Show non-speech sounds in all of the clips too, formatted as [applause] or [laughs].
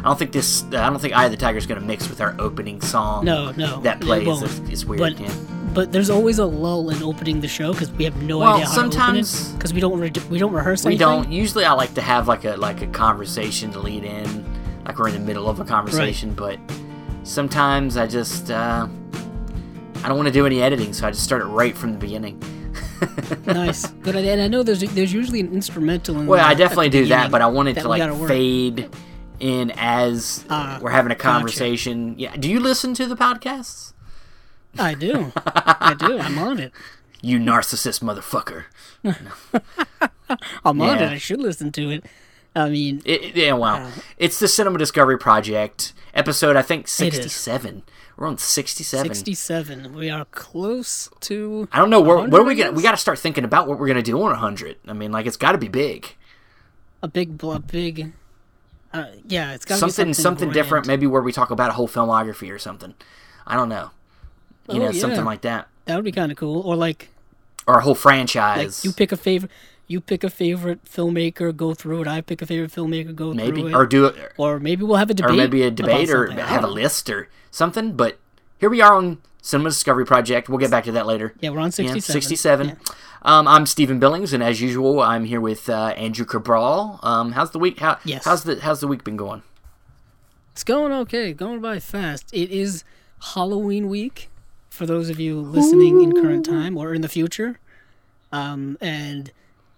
I don't think this. I don't think Eye of the Tiger is going to mix with our opening song. No, no, that it plays. won't. It's, weird. But yeah. but there's always a lull in opening the show because we have no Well, idea how sometimes- it because we don't re- we don't rehearse. We anything. don't. Usually, I like to have like a like a conversation to lead in, like we're in the middle of a conversation. But sometimes I just uh, I don't want to do any editing, so I just start it right from the beginning. [laughs] nice, but I, and I know there's there's usually an instrumental. In Well, the- I definitely do that, but I wanted that to like fade in as Ah, we're having a gotcha. conversation. Yeah. Do you listen to the podcasts? I do, I do. I'm on it. You narcissist motherfucker. [laughs] I'm on it. I should listen to it. I mean, It, yeah, well, it's the Cinema Discovery Project episode. I think sixty-seven. We're on sixty-seven. 67. We are close to. I don't know where, what are we gonna. We got to start thinking about what we're gonna do on hundred. I mean, like it's got to be big. a big, a big. Uh, yeah, it's got to Something, be something, something, different. Maybe where we talk about a whole filmography or something. I don't know. You Oh, know, something like that, That would be kind of cool. Or like, or a whole franchise. like you pick a favorite. You pick a favorite filmmaker, go through it. I pick a favorite filmmaker, go maybe, through it. or do it, or maybe we'll have a debate. or maybe a debate, or have a list or something. But here we are on Cinema Discovery Project. We'll get back to that later. Yeah, we're on Yeah, 67. 67. Yeah. Um, I'm Steven Billings, and as usual, I'm here with uh, Andrew Cabral. Um, how's the week? How, Yes. How's the How's the week been going? It's going okay, going by fast. It is Halloween week for those of you listening in current time or in the future. Um, and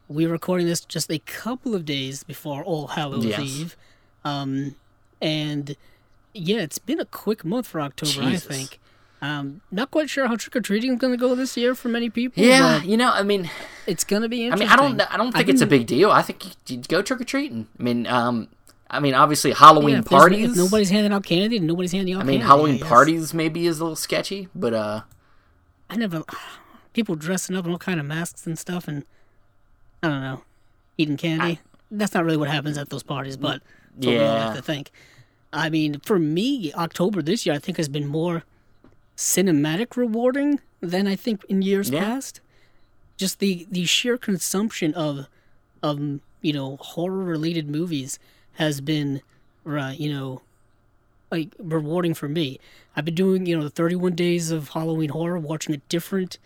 we're recording this just a couple of days before All Hallows Yes. Eve. Um, and yeah, it's been a quick month for October, Jesus. I think. Um, not quite sure how trick or treating is going to go this year for many people. Yeah, you know, I mean, it's going to be I mean, I don't, I don't think I've it's a big deal. I think you, you go trick or treating. I mean, um, I mean, obviously Halloween yeah, if parties. If nobody's handing out candy, nobody's handing out I mean, candy, Halloween guess. parties maybe is a little sketchy, but uh, I never [sighs] people dressing up in all kind of masks and stuff, and I don't know, eating candy. That's not really what happens at those parties, but that's what we all Yeah. like to think. I mean, for me, October this year, I think has been more cinematic rewarding than I think in years Yeah. past. Just the the sheer consumption of of you know horror related movies has been right you know like rewarding for me. I've been doing you know the 31 days of Halloween horror, watching a different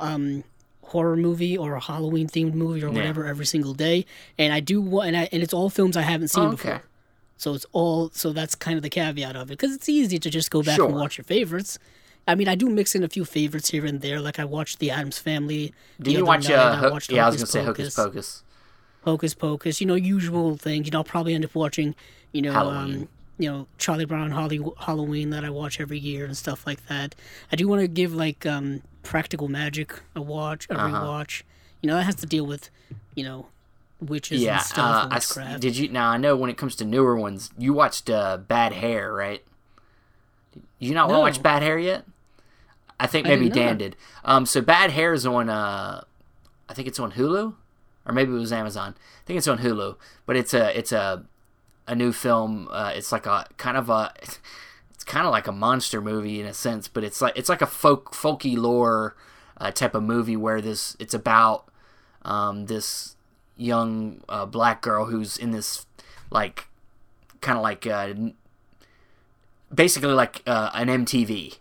um horror movie or a Halloween themed movie or Yeah. whatever every single day, and I do and I and it's all films I haven't seen Oh, before. So it's all so that's kind of the caveat of it because it's easy to just go back Sure. and watch your favorites. I mean, I do mix in a few favorites here and there. Like I watched The Addams Family. do you watch? night. Uh, I watched yeah, I was gonna say Hocus Pocus. Pocus. Hocus Pocus, you know, usual things. You know, I'll probably end up watching, you know, um, you know, Charlie Brown Holly, Halloween that I watch every year and stuff like that. I do want to give like um, Practical Magic a watch, a Uh-huh. rewatch. You know, that has to deal with, you know, witches Yeah, and stuff uh, I did you? Now I know when it comes to newer ones, you watched uh, Bad Hair, right? You not No. watch Bad Hair yet? I think maybe did Dan did. Um, so Bad Hair is on. Uh, I think it's on Hulu, or maybe it was Amazon. I think it's on Hulu, but it's a it's a a new film. Uh, it's like a kind of a [laughs] it's kind of like a monster movie in a sense, but it's like it's like a folk folky lore uh, type of movie where this it's about um, this young uh, black girl who's in this like kind of like uh, basically like uh, an MTV.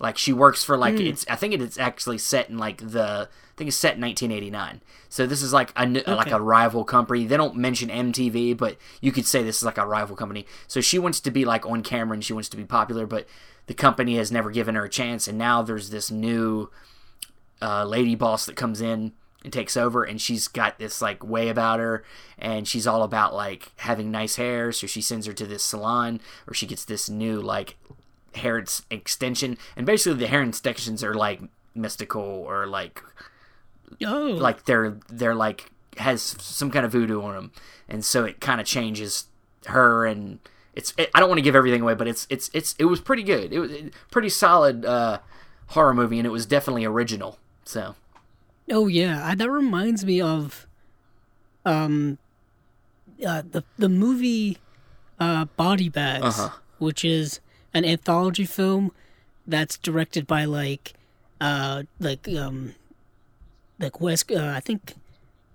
Like she works for like it's I think it's actually set in like the I think it's set in 1989. So this is like a n- like a rival company. They don't mention MTV, but you could say this is like a rival company. So she wants to be like on camera and she wants to be popular, but the company has never given her a chance. And now there's this new uh, lady boss that comes in and takes over, and she's got this like way about her, and she's all about like having nice hair. So she sends her to this salon, or she gets this new like hair ex- extension, and basically the hair extensions are like mystical or like oh, like they're they're like has some kind of voodoo on them, and so it kind of changes her and. It's. It, I don't want to give everything away, but it's. It's. It's. It was pretty good. It was a pretty solid uh, horror movie, and it was definitely original. So Oh yeah, I, that reminds me of um uh, the the movie uh, Body Bags, Uh-huh. which is an anthology film that's directed by like uh like um like Wes uh, I think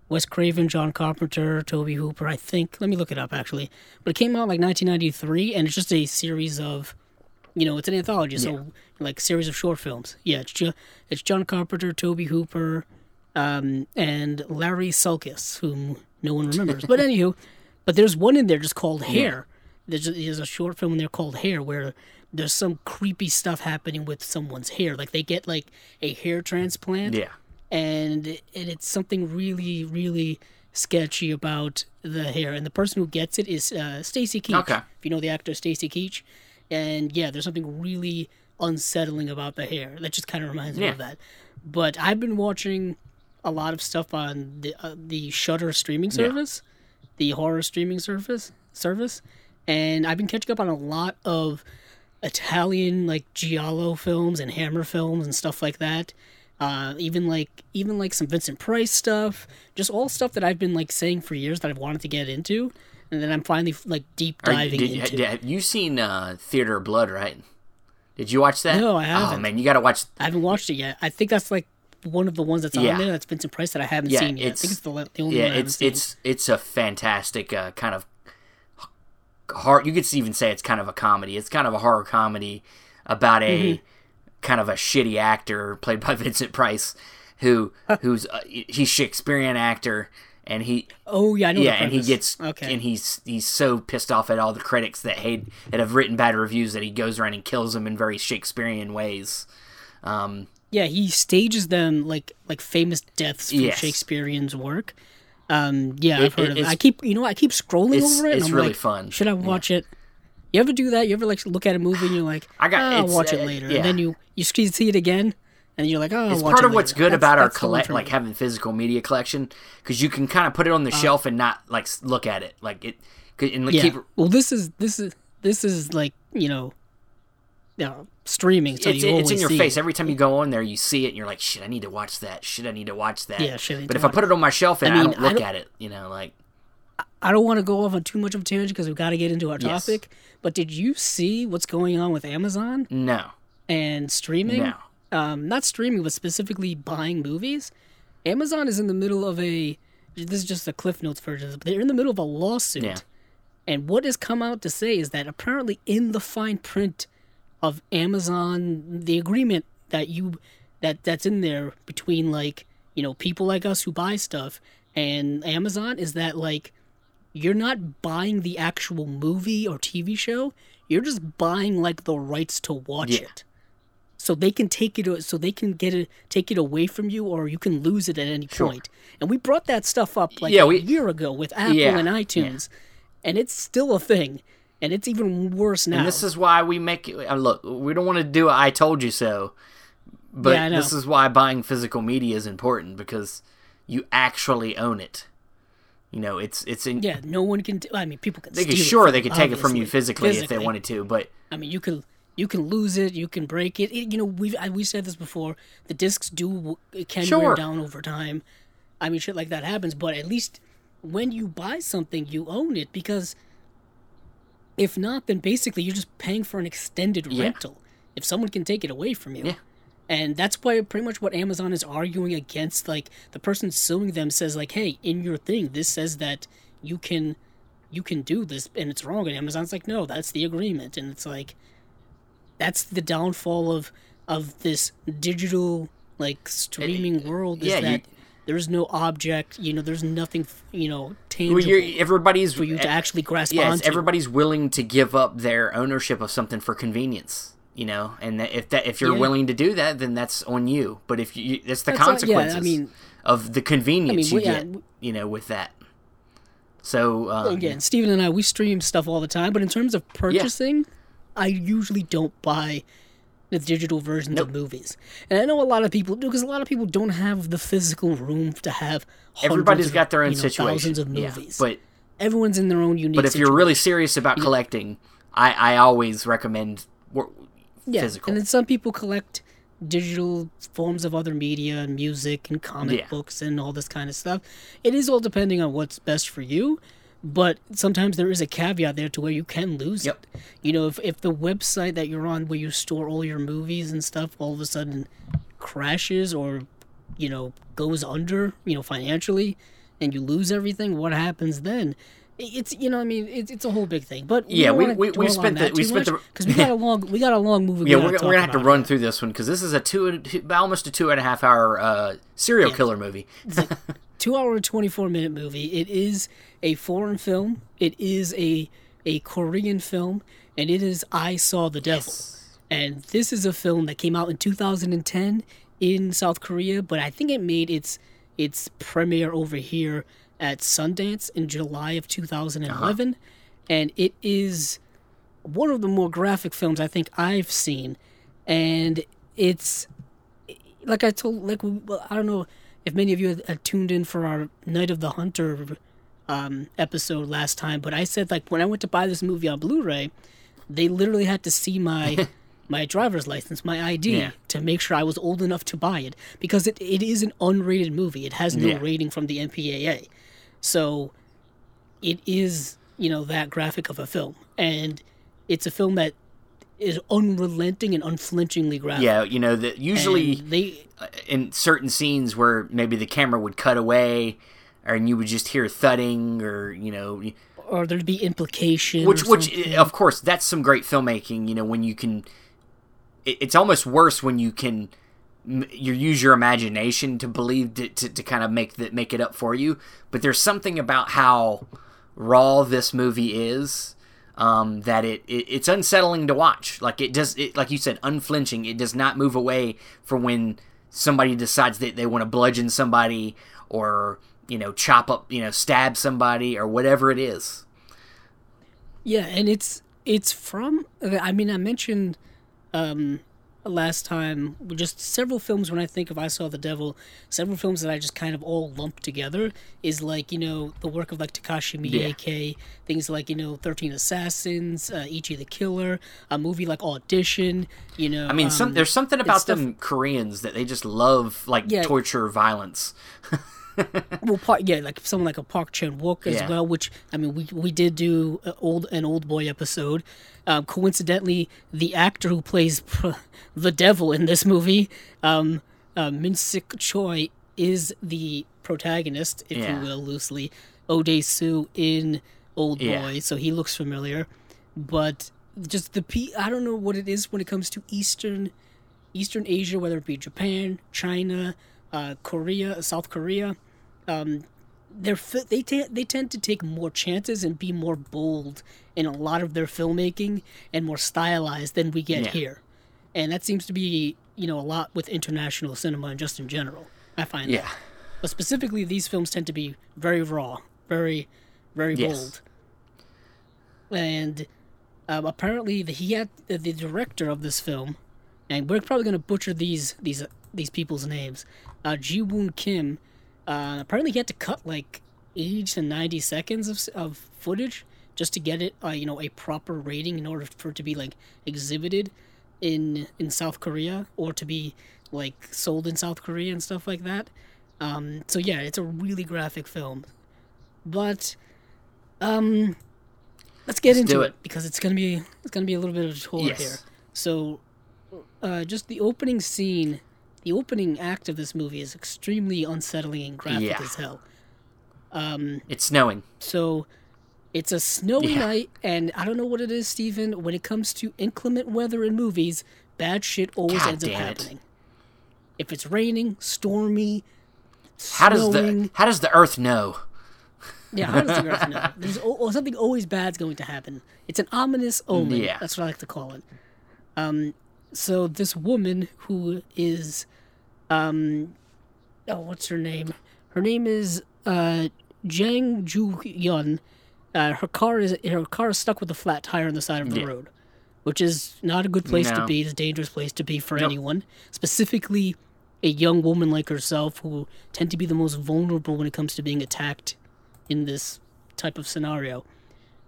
Wes Craven, John Carpenter, Tobe Hooper, I think. Let me look it up actually. But it came out like 1993, and it's just a series of, you know, it's an anthology, so like series of short films. Yeah, it's ju- it's John Carpenter, Tobe Hooper, um, and Larry Sulkis, whom no one remembers. but anywho, [laughs] but there's one in there just called Hair. There's a, there's a short film in there called Hair where there's some creepy stuff happening with someone's hair. Like they get like a hair transplant Yeah. and and it's something really really sketchy about the hair and the person who gets it is uh, Stacy Keach Okay. if you know the actor Stacy Keach and yeah there's something really unsettling about the hair that just kind of reminds me of that but I've been watching a lot of stuff on the uh, the Shudder streaming Yeah. service the horror streaming service service and I've been catching up on a lot of Italian like giallo films and Hammer films and stuff like that. Uh, even like even like some Vincent Price stuff, just all stuff that I've been like saying for years that I've wanted to get into, and then I'm finally like deep Are you- diving did, into. did- have you seen uh, Theater of Blood, right? Did you watch that? No, I Oh haven't. man, you got to watch. I haven't watched it yet. I think that's like one of the ones that's Yeah. on there. That's Vincent Price that I haven't Yeah, seen yet. I it's- think it's the, the only Yeah, one I haven't it's seen. it's it's a fantastic uh, kind of hard. You could even say it's kind of a comedy. It's kind of a horror comedy about a Mm-hmm. kind of a shitty actor played by [laughs] Vincent Price, who who's uh, he's Shakespearean actor, and he oh yeah, I know. the yeah, and he gets okay. and he's he's so pissed off at all the critics that hate that have written bad reviews that he goes around and kills them in very Shakespearean ways. Um, Yeah, he stages them like like famous deaths from Yes. Shakespearean's work. Um, yeah, It- I've heard it- of it. I keep you know I keep scrolling over it. and it's I'm really like, fun. Should I watch it? You ever do that? You ever like look at a movie and you're like, [sighs] I got- "Ah, I'll watch it uh, later, yeah. and then you you see see it again, and you're like, oh, it's part it of what's later." good That's- about our that's one collect, like having physical media collection, because you can kind of put it on the shelf and not like look at it, like it, and like, yeah. keep. Well, this is this is this is like you know, you know streaming, so It's, you it's in your face it. every time you go on there. You see it, and you're like, "Shit, I need to watch that. Shit, I need to watch that." Yeah, shit, I But if I put it on my shelf and I, mean, don't I look don't- at it, you know, like I don't want to go off on too much of a tangent because we've got to get into our Yes. topic. But did you see what's going on with Amazon no, and streaming? no, um, not streaming, but specifically buying movies. Amazon is in the middle of a. This is just a Cliff Notes version. But they're in the middle of a lawsuit, Yeah. and what has come out to say is that apparently in the fine print of Amazon, the agreement that you that that's in there between like you know people like us who buy stuff and Amazon is that like you're not buying the actual movie or TV show. You're just buying like the rights to watch Yeah. it so they can take it so they can get it take it away from you or you can lose it at any Sure. point. and we brought that stuff up like Yeah, a we- year ago with apple Yeah, and itunes and it's still a thing and it's even worse now and this is why we make it. uh, Look, we don't want to do. "I told you so, but Yeah, this is why buying physical media is important because you actually own it. You know, it's it's in. yeah no one can i mean people can they it sure they could take it from you obviously, physically, if they wanted to, but i mean you can you can lose it you can break it, it you know we've I- we said this before the discs do can wear down over time i mean shit like that happens but at least when you buy something you own it because if not then basically you're just paying for an extended Yeah. rental if someone can take it away from you Yeah. and that's why pretty much what amazon is arguing against like the person suing them says like hey in your thing this says that you can you can do this and it's wrong and amazon's like no that's the agreement and it's like that's the downfall of of this digital like streaming world is yeah, you- that there's no object you know there's nothing you know well, tangible you're, everybody's for you to actually grasp yes, onto everybody's willing to give up their ownership of something for convenience. You know, and if that if you're Yeah. willing to do that, then that's on you. But if you, that's the That's all- yeah, I consequences mean- of the convenience I mean, you yeah, get. we- You know, with that. So um, again steven and i we stream stuff all the time but in terms of purchasing i usually don't buy the digital versions of movies and i know a lot of people do because a lot of people don't have the physical room to have everybody's got their own you know, situation. thousands of Yeah, movies but everyone's in their own unique but if you're really serious about collecting, I I always recommend yeah, physical. And then some people collect digital forms of other media and music and comic Yeah. books and all this kind of stuff. It is all depending on what's best for you, but sometimes there is a caveat there to where you can lose Yep. it. You know, if if the website that you're on where you store all your movies and stuff all of a sudden crashes or you know goes under, you know, financially and you lose everything, what happens then? It's you know I mean it's, it's a whole big thing, but Yeah, we- we- we spent the- we spent the- [laughs] because we got a [laughs] long we got a long movie. Yeah, we we're, gotta we're gonna have to run here. through this one because this is a two, two, almost a two and a half hour uh, serial killer movie. [laughs] two hour and 24 minute movie. It is a foreign film. It is a a korean film and it is i saw the devil. And this is a film that came out in 2010 in south korea but i think it made its its premiere over here at sundance in july of 2011 uh-huh. and it is one of the more graphic films i think i've seen. And it's like I told, like well, I don't know if many of you had, tuned in for our Night of the Hunter um, episode last time, but I said like when I went to buy this movie on Blu-ray, they literally had to see my [laughs] my driver's license, my ID, Yeah. to make sure I was old enough to buy it because it, it is an unrated movie. It has no Yeah. rating from the MPAA, so it is you know that graphic of a film, and it's a film that is unrelenting and unflinchingly graphic. Yeah, you know that usually And they in certain scenes where maybe the camera would cut away, or and you would just hear thudding, or you know, or there'd be implication. which which eh, something. of course that's some great filmmaking. You know, when you can, it, it's almost worse when you can. You use your imagination to believe to, to, to kind of make the, make it up for you, but there's something about how raw this movie is um, that it, it it's unsettling to watch. Like it does, it, like you said, unflinching. It does not move away from when somebody decides that they want to bludgeon somebody or you know chop up, you know, stab somebody or whatever it is. yeah, and it's it's from. I mean, I mentioned um, last time just several films when I think of I Saw the Devil. Several films that I just kind of all lump together is like you know the work of like Takashi Miike, yeah. things like you know Thirteen Assassins, uh, Ichi the Killer, a movie like Audition. You know, I mean, some there's something about stuff- them Koreans that they just love like Yeah. torture, violence. [laughs] [laughs] well, Park, yeah, like someone like a Park Chan Wook as Yeah. well. Which I mean, we we did do a old an old boy episode. Um, coincidentally, the actor who plays [laughs] pr- the devil in this movie, um, uh, Min Sik Choi, is the protagonist, if Yeah. you will, loosely. Ode Soo in Old Boy, Yeah. so he looks familiar. But just the p I don't know what it is when it comes to Eastern Eastern Asia, whether it be Japan, China, uh, Korea, South Korea, um, they're they ta- they tend to take more chances and be more bold in a lot of their filmmaking and more stylized than we get Yeah. here, and that seems to be you know a lot with international cinema and just in general. I find that. Yeah, but specifically these films tend to be very raw, very very Yes. bold, and um, apparently the, he had the, the director of this film, and we're probably going to butcher these these these people's names. Uh, Ji Woon Kim. Uh, apparently, he had to cut like eighty to ninety seconds of of footage just to get it, uh, you know, a proper rating in order for it to be like exhibited in in South Korea or to be like sold in South Korea and stuff like that. Um, so yeah, it's a really graphic film, but um, let's get into it. it. because it's gonna be it's gonna be a little bit of a tour Yes. here. So, uh, just the opening scene, the opening act of this movie is extremely unsettling and graphic Yeah. as hell. it's snowing. So it's a snowy Yeah. night, and I don't know what it is, Steven. When it comes to inclement weather in movies, bad shit always God ends up it. happening. If it's raining, stormy, How does snowing, the how does the Earth know? yeah, how does the earth know? [laughs] There's o- something always bad's going to happen. It's an ominous omen. Yeah. That's what I like to call it. Um, so this woman who is, um, oh, what's her name? Her name is uh, Jang Ju Yun. Uh, her car is her car is stuck with a flat tire on the side of the Yeah. road, which is not a good place to be. It's a dangerous place to be for Nope. anyone, specifically a young woman like herself who tend to be the most vulnerable when it comes to being attacked in this type of scenario.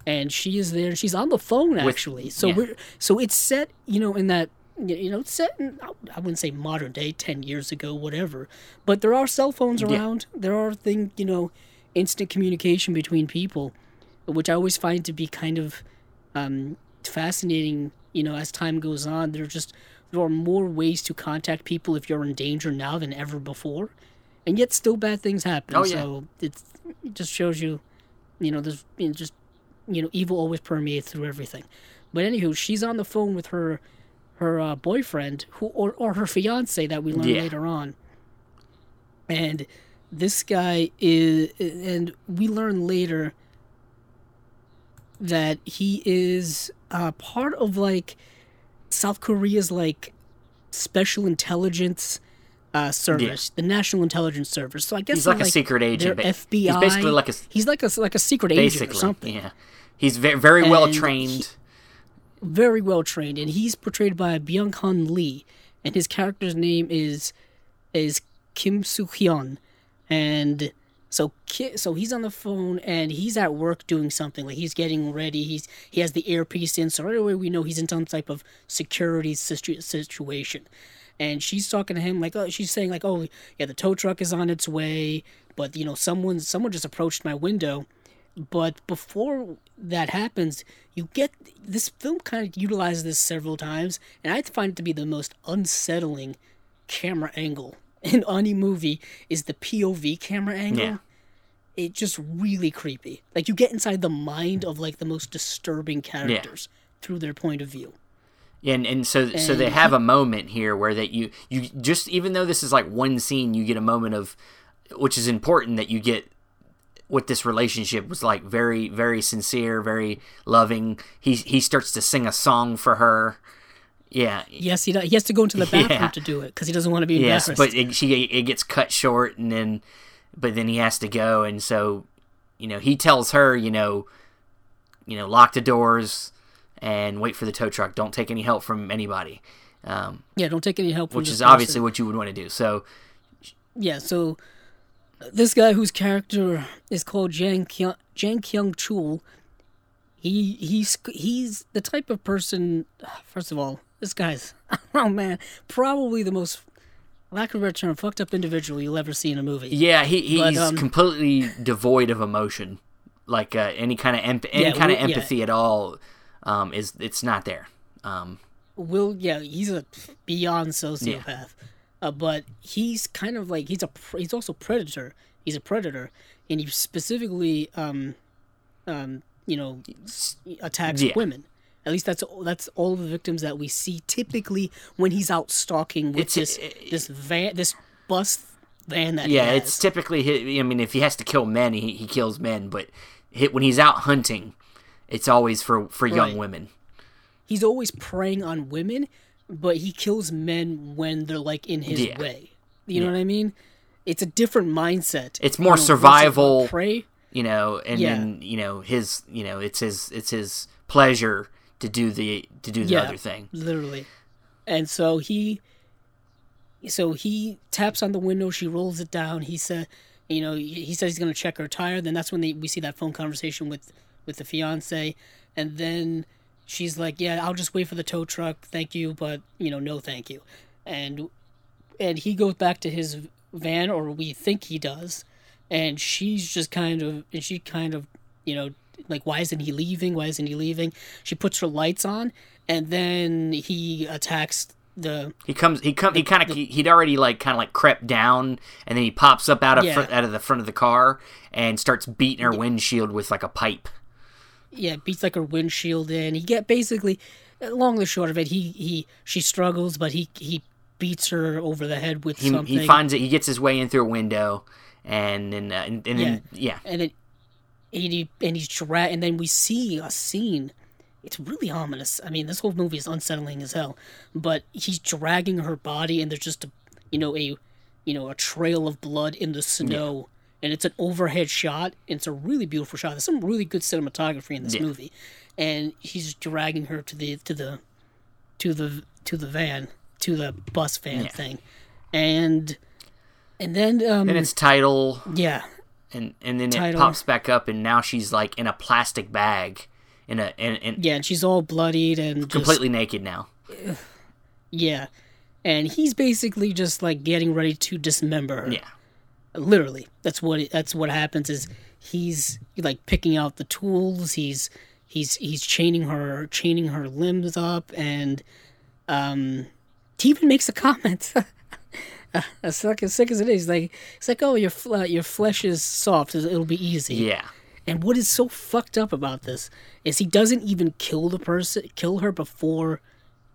And she is there. She's on the phone actually. so yeah. we're so it's set, you know, in that you know, set in I wouldn't say modern day, ten years ago, whatever. But there are cell phones around. There are things, you know, instant communication between people, which I always find to be kind of um, fascinating. You know, as time goes on, there are just there are more ways to contact people if you're in danger now than ever before, and yet still bad things happen. Oh, yeah. So it's, it just shows you, you know, there's you know, just you know, evil always permeates through everything. But anywho, she's on the phone with her her uh, boyfriend, who or or her fiance that we learn Yeah. later on, and this guy is, and we learn later that he is uh, part of like South Korea's like special intelligence uh, service, the National Intelligence Service. So I guess He's like they're, a secret agent. FBI. He's basically like a he's like a like a secret agent basically or something. yeah. He's very very well trained. Very well trained, and he's portrayed by Byung Lee, and his character's name is is Kim Soo Hyun, and so so he's on the phone and he's at work doing something like he's getting ready. He's he has the earpiece in, so right away we know he's in some type of security situ- situation. And she's talking to him like, oh, she's saying like, oh, yeah, the tow truck is on its way, but you know, someone someone just approached my window. But before that happens, you get this film kind of utilizes this several times, and I find it to be the most unsettling camera angle [laughs] in any movie is the POV camera angle. Yeah. It just really creepy. Like you get inside the mind of like the most disturbing characters through their point of view. And and so so they have a moment here where that you you just even though this is like one scene, you get a moment of which is important that you get what this relationship was like very very sincere, very loving. He he starts to sing a song for her. Yeah. Yes, he does. He has to go into the [laughs] bathroom Yeah. to do it because he doesn't want to be Yes, embarrassed. but it, she it gets cut short and then but then he has to go and so you know, he tells her, you know, you know, lock the doors and wait for the tow truck. Don't take any help from anybody. Um, yeah, don't take any help from which is obviously what you would want to do. So yeah. So this guy whose character is called Jang Kyung Jang Kyung Chul, he he's he's the type of person. [sighs] First of all, this guy's [laughs] oh man, probably the most lack of a better term fucked up individual you'll ever see in a movie. yeah, he he's But, um, completely devoid of emotion, like uh, any kind of emp- any Yeah, kind of well, yeah. empathy at all. Um, is it's not there. Um, Will yeah, he's a beyond sociopath. Uh, but he's kind of like he's a he's also predator. He's a predator, and he specifically um um you know s- attacks Yeah. women. At least that's that's all the victims that we see typically when he's out stalking with It's- this it- this van this bus van that he yeah, it's typically. I mean, if he has to kill men, he, he kills men. But hit, when he's out hunting, it's always for for young Right. women. he's always preying on women, but he kills men when they're like in his Yeah. way. You know what I mean? It's a different mindset. It's You more know, survival. Prey. you know and Yeah. then you know his you know it's his it's his pleasure to do the to do the Yeah. other thing literally. And so he, so he taps on the window. She rolls it down. He said, you know, he says he's gonna check her tire. Then that's when they, we see that phone conversation with with the fiance, and then she's like, "Yeah, I'll just wait for the tow truck. Thank you, but you know, no, thank you." And and he goes back to his van, or we think he does, and she's just kind of, and she kind of, you know, like, why isn't he leaving? Why isn't he leaving? She puts her lights on, and then he attacks the he comes he come he kind of he'd already like kind of like crept down and then he pops up out of Yeah. fr- out of the front of the car and starts beating her windshield with like a pipe yeah beats like her windshield in. He get basically, long the short of it, he he she struggles, but he he beats her over the head with he, something. he finds it he gets his way in through a window and then uh, and, and then yeah and then and he and he's dra- and then we see a scene. It's really ominous. I mean, this whole movie is unsettling as hell. But he's dragging her body, and there's just a, you know, a, you know, a trail of blood in the snow, and it's an overhead shot. And it's a really beautiful shot. There's some really good cinematography in this Yeah. movie, and he's dragging her to the to the to the to the van to the bus van Yeah. thing, and and then um then it's title yeah and and then it pops back up and now she's like in a plastic bag in a in, in yeah, and she's all bloodied and just, completely naked now [sighs] Yeah. And he's basically just like getting ready to dismember her. yeah Literally. That's what it, that's what happens is he's like picking out the tools, he's he's he's chaining her chaining her limbs up and um he even makes a comment. [laughs] as sick as sick as it is, like it's like, oh, your fl- your flesh is soft, it'll be easy. Yeah. And what is so fucked up about this is he doesn't even kill the person, kill her before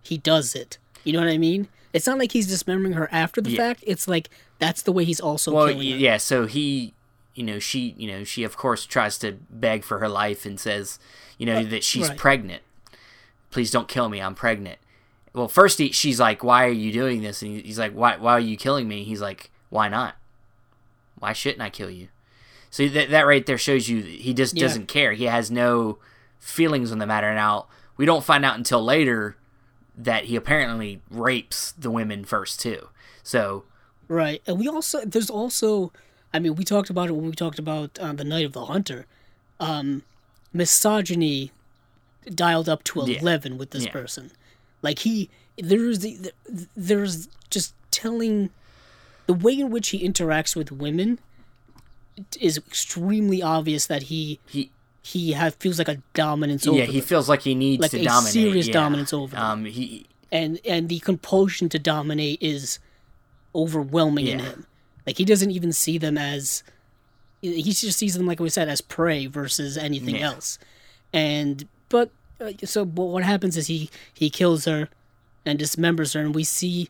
he does it. You know what I mean? It's not like he's dismembering her after the Yeah. fact. It's like that's the way he's also Well, yeah. So he, you know, she, you know, she of course tries to beg for her life and says, you know, uh, that she's right. pregnant. Please don't kill me. I'm pregnant. Well, first he, she's like, "Why are you doing this?" And he's like, "Why? Why are you killing me?" He's like, "Why not? Why shouldn't I kill you?" So that that right there shows you that he just Yeah. doesn't care. He has no feelings on the matter. Now we don't find out until later that he apparently rapes the women first too. So Right. And we also there's also I mean, we talked about it when we talked about uh, the Night of the Hunter. Um misogyny dialed up to Yeah. 11 with this Yeah. person. Like he there's the, there's just telling the way in which he interacts with women is extremely obvious that he he he have, feels like a dominance over yeah he them. feels like he needs Like to a dominate. serious yeah. dominance over. Um, he and and the compulsion to dominate is overwhelming in Yeah. him. Like he doesn't even see them as he just sees them like we said as prey versus anything Yeah. else. And but uh, so but what happens is he he kills her and dismembers her, and we see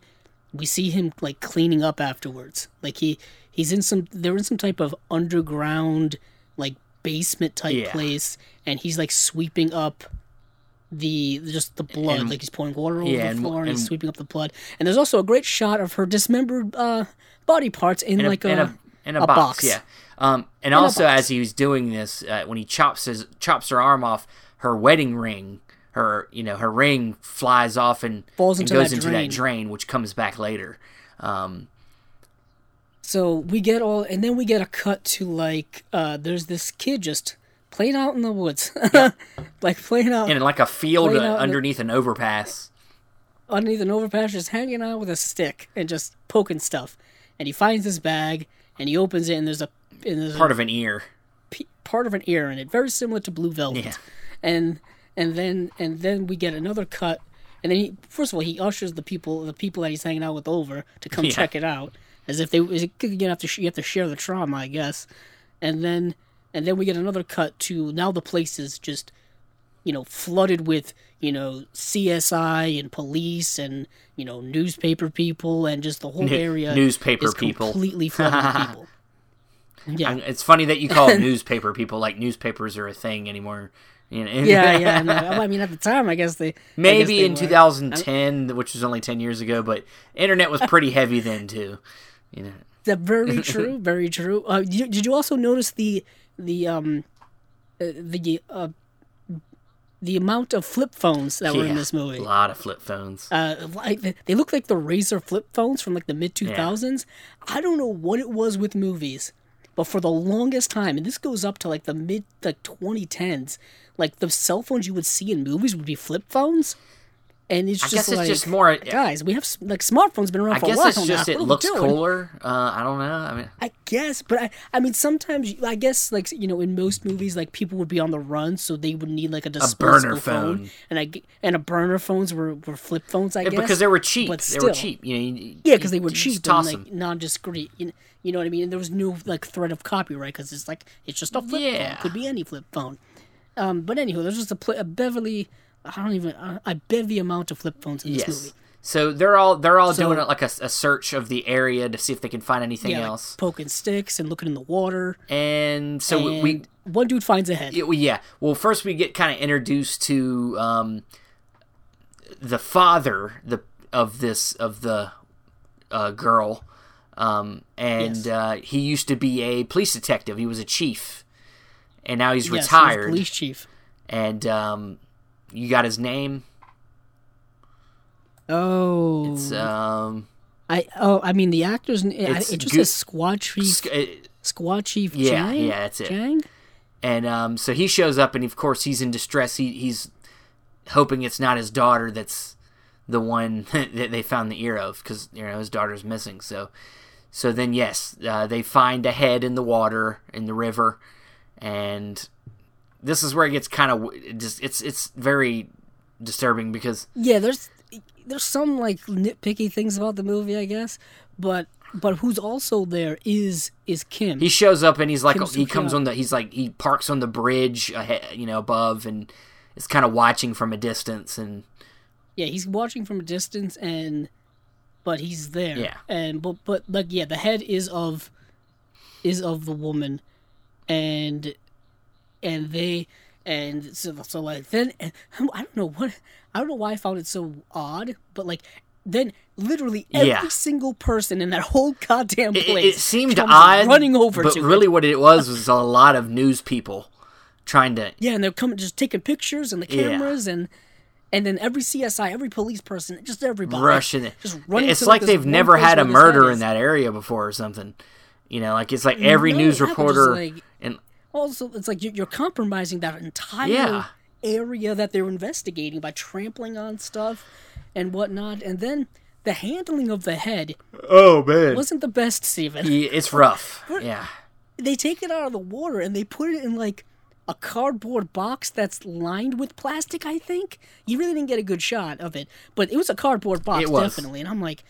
we see him like cleaning up afterwards. Like he he's in some they're in some type of underground like basement type Yeah. place, and he's like sweeping up the just the blood, And- like he's pouring water over yeah, the floor and, he's and- sweeping up the blood. And there's also a great shot of her dismembered uh, body parts in, in like a, a, in a in a, a box, box. yeah. Um, and also as he was doing this, uh, when he chops his chops her arm off, her wedding ring, her you know her ring flies off and, Falls and into goes that into drain. that drain, which comes back later. Um, So we get all, and then we get a cut to like, uh, there's this kid just playing out in the woods, [laughs] like playing out in like a field uh, in the- underneath an overpass. underneath an overpass, just hanging out with a stick and just poking stuff. And he finds this bag and he opens it, and there's a and there's Part a of an ear. p- part of an ear in it, very similar to Blue Velvet. Yeah. And and then and then we get another cut, and then he first of all he ushers the people the people that he's hanging out with over to come Yeah. check it out, as if they as if you have to you have to share the trauma, I guess. And then and then we get another cut to now the place is just you know flooded with you know CSI and police and you know newspaper people and just the whole New- area newspaper people. completely flooded with people. [laughs] Yeah. And It's funny that you call [laughs] newspaper people, like newspapers are a thing anymore. You know? yeah, yeah. [laughs] No, I mean, at the time, I guess they I guess Maybe they in were. 2010, which was only 10 years ago, but internet was pretty heavy then too. You know, That very true, very true. Uh, did you also notice the the um uh, the uh, the amount of flip phones that were in this movie Yeah, a lot of flip phones. Uh, like they- they look like the Razr flip phones from like the mid two thousands. I don't know what it was with movies, but for the longest time, and this goes up to like the mid like twenty tens, like the cell phones you would see in movies would be flip phones. And it's I just guess it's like, just more. guys, we have like smartphones been around I for a guess while it's just now. it looks doing? cooler. Uh, I don't know. I mean, I guess, but I, I mean, sometimes I guess like you know, in most movies, like people would be on the run, so they would need like a disposable burner phone. phone. and I and a burner phones were, were flip phones. I guess because they were cheap. but They were cheap. You know, you- yeah, because they were cheap and like non-discreet. You know, you know what I mean? And there was no like threat of copyright because it's like it's just a flip Yeah. phone. Could be any flip phone. Um, but anywho, there's just a, pl- a Beverly. I don't even I bet the amount of flip phones in this Yes. movie. So they're all they're all So- doing it like a, a search of the area to see if they can find anything Yeah, like else. poking sticks and looking in the water. and so And we one dude finds a head. Yeah, well, yeah. Well, first we get kind of introduced to um, the father the of this of the uh, girl, um, and Yes. uh, he used to be a police detective. He was a chief, and now he's Yes, he retired. police chief. And um, you got his name. Oh, It's um, I oh I mean the actor's n- I- It's it just Gu- says Squad Chief sc- Squad Chief Yeah, Jang? yeah, that's it. Jang? and um, so he shows up, and of course he's in distress. He he's hoping it's not his daughter that's the one [laughs] that they found the ear of, because you know his daughter's missing. So, so then yes, uh, they find a head in the water in the river, and this is where it gets kind of just it's it's very disturbing because Yeah, there's there's some like nitpicky things about the movie, I guess, but but who's also there is is Kim. He shows up and he's like Kim he comes on the he's like he parks on the bridge ahead, you know above and is kind of watching from a distance and yeah, he's watching from a distance and but he's there. Yeah. And but but like yeah, the head is of is of the woman and and they and so so like then I don't know what I don't know why I found it so odd, but like then literally every Yeah. single person in that whole goddamn place it seemed comes odd running over but to really it. what it was was a lot of news people trying to Yeah, and they're coming just taking pictures and the Yeah. cameras and and then every CSI, every police person, just everybody rushing it. just running It's to, like they've never had a where this head murder in that area before or something. You know, like it's like every No, news yeah, reporter like- Also, it's like you're, you're compromising that entire Yeah. area that they're investigating by trampling on stuff and whatnot. And then the handling of the head oh man, wasn't the best, Steven. it's rough. [laughs] Yeah, They take it out of the water and they put it in like a cardboard box that's lined with plastic, I think. You really didn't get a good shot of it, but it was a cardboard box, definitely. And I'm like,